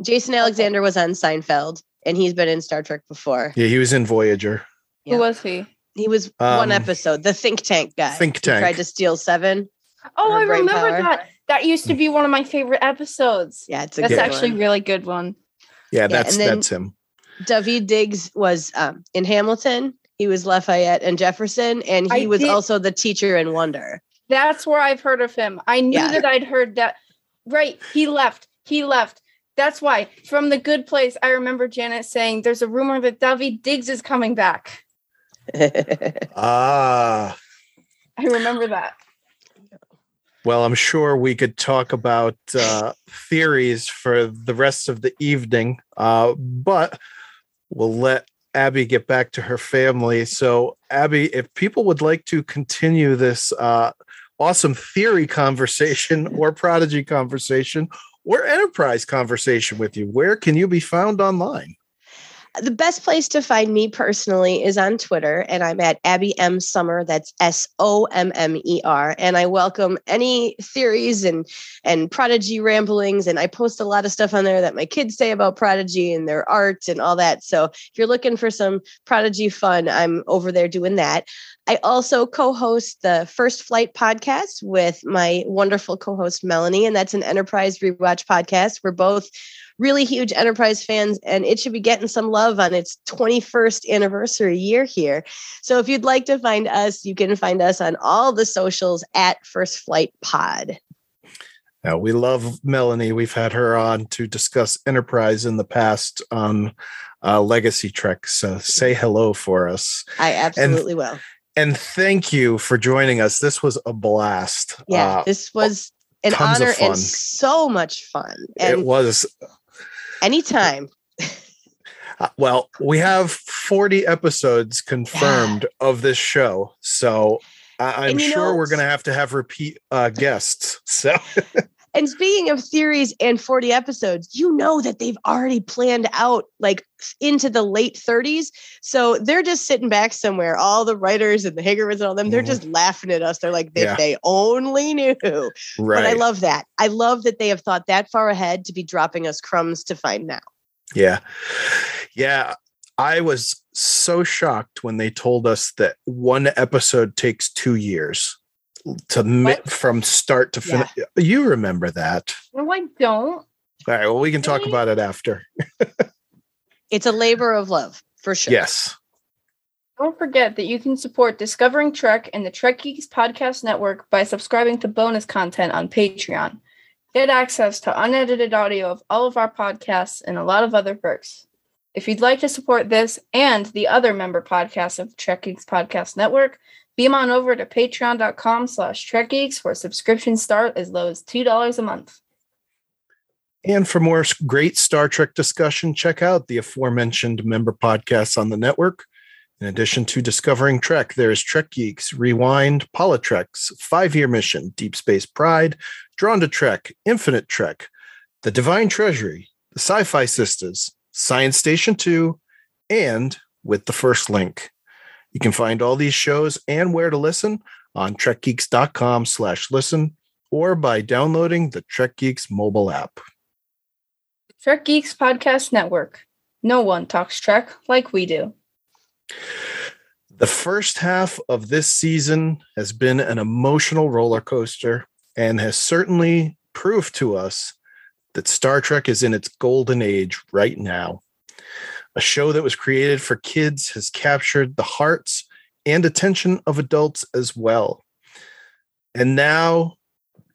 S3: Jason Alexander was on Seinfeld, and he's been in Star Trek before.
S2: Yeah, he was in Voyager.
S3: Yeah.
S1: Who was he?
S3: He was
S2: Um,
S3: one episode, the think tank guy.
S2: Think
S3: who tried to steal seven.
S1: Oh, I remember
S3: power.
S1: that. That used to be one of my favorite episodes.
S3: Yeah, it's a
S1: That's
S3: good
S1: actually
S3: one.
S1: really good one.
S2: Yeah, that's
S3: and
S2: that's him.
S3: Daveed Diggs was um, in Hamilton. He was Lafayette and Jefferson, and he
S1: I
S3: was
S1: did-
S3: also the teacher in Wonder.
S1: That's where I've heard of him. I knew
S3: Yeah.
S1: that I'd heard that. Right. He left. He left. That's why from the good place, I remember Janet saying there's a rumor that David Diggs is coming back.
S2: Ah.
S1: I remember that.
S2: Well, I'm sure we could talk about uh, theories for the rest of the evening, uh, but we'll let Abby get back to her family. So, Abby, if people would like to continue this uh, awesome theory conversation or prodigy conversation or enterprise conversation with you, where can you be found online?
S3: The best place to find me personally is on Twitter, and I'm at Abby M Sommer. That's S O M M E R. And I welcome any theories and and prodigy ramblings. And I post a lot of stuff on there that my kids say about prodigy and their art and all that. So if you're looking for some prodigy fun, I'm over there doing that. I also co-host the First Flight podcast with my wonderful co-host Melanie, and that's an Enterprise rewatch podcast. We're both really huge Enterprise fans, and it should be getting some love on its 21st anniversary year here. So if you'd like to find us, you can find us on all the socials at First Flight Pod.
S2: Now, we love Melanie. We've had her on to discuss Enterprise in the past on uh, Legacy Trek. So, say hello for us.
S3: I absolutely will.
S2: And thank you for joining us. This was a blast.
S3: Yeah,
S2: Uh,
S3: this was an honor and so much fun.
S2: it was
S3: anytime,
S2: uh, well, we have 40 episodes confirmed of this show. So I- I'm sure
S3: know-
S2: we're going to have to have repeat uh, guests. So
S3: And speaking of theories and 40 episodes, you know that they've already planned out like into the late 30s. So they're just sitting back somewhere. All the writers and the Hagemans and all them, they're
S2: Mhm.
S3: just laughing at us. They're like, if
S2: Yeah.
S3: they only knew.
S2: right.
S3: But I love that. I love that they have thought that far ahead to be dropping us crumbs to find now.
S2: Yeah. Yeah. I was so shocked when they told us that one episode takes two years to
S1: What?
S2: from start to finish. You remember that.
S1: No, I don't.
S2: All right. Well, we can talk about it after.
S3: It's a labor of love for sure.
S2: Yes.
S1: Don't forget that you can support Discovering Trek and the Trek Geeks Podcast Network by subscribing to bonus content on Patreon. Get access to unedited audio of all of our podcasts and a lot of other perks. If you'd like to support this and the other member podcasts of the Trek Geeks Podcast Network, Beam on over to patreon.com slash trekgeeks for subscriptions start as low as $2 a month.
S2: And for more great Star Trek discussion, check out the aforementioned member podcasts on the network. In addition to Discovering Trek, there is Trek Geeks, Rewind, Politreks, Five Year Mission, Deep Space Pride, Drawn to Trek, Infinite Trek, The Divine Treasury, The Sci Fi Sisters, Science Station 2, and With the First Link. You can find all these shows and where to listen on trekgeeks.com slash listen or by downloading the Trek Geeks mobile app.
S1: Trek Geeks Podcast Network. No one talks Trek like we do.
S2: The first half of this season has been an emotional roller coaster and has certainly proved to us that Star Trek is in its golden age right now. A show that was created for kids has captured the hearts and attention of adults as well. And now,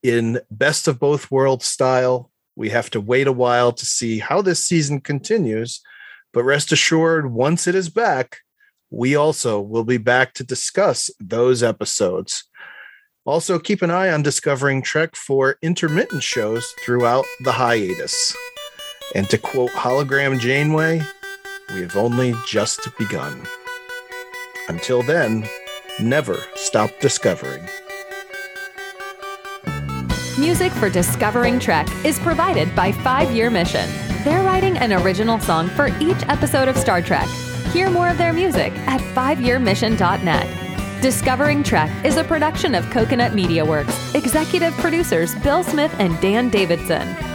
S2: in best of both worlds style, we have to wait a while to see how this season continues. But rest assured, once it is back, we also will be back to discuss those episodes. Also, keep an eye on Discovering Trek for intermittent shows throughout the hiatus. And to quote Hologram Janeway, we have only just begun. Until then, never stop discovering.
S5: Music for Discovering Trek is provided by Five Year Mission. They're writing an original song for each episode of Star Trek. Hear more of their music at fiveyearmission.net. Discovering Trek is a production of Coconut Media Works. Executive producers Bill Smith and Dan Davidson.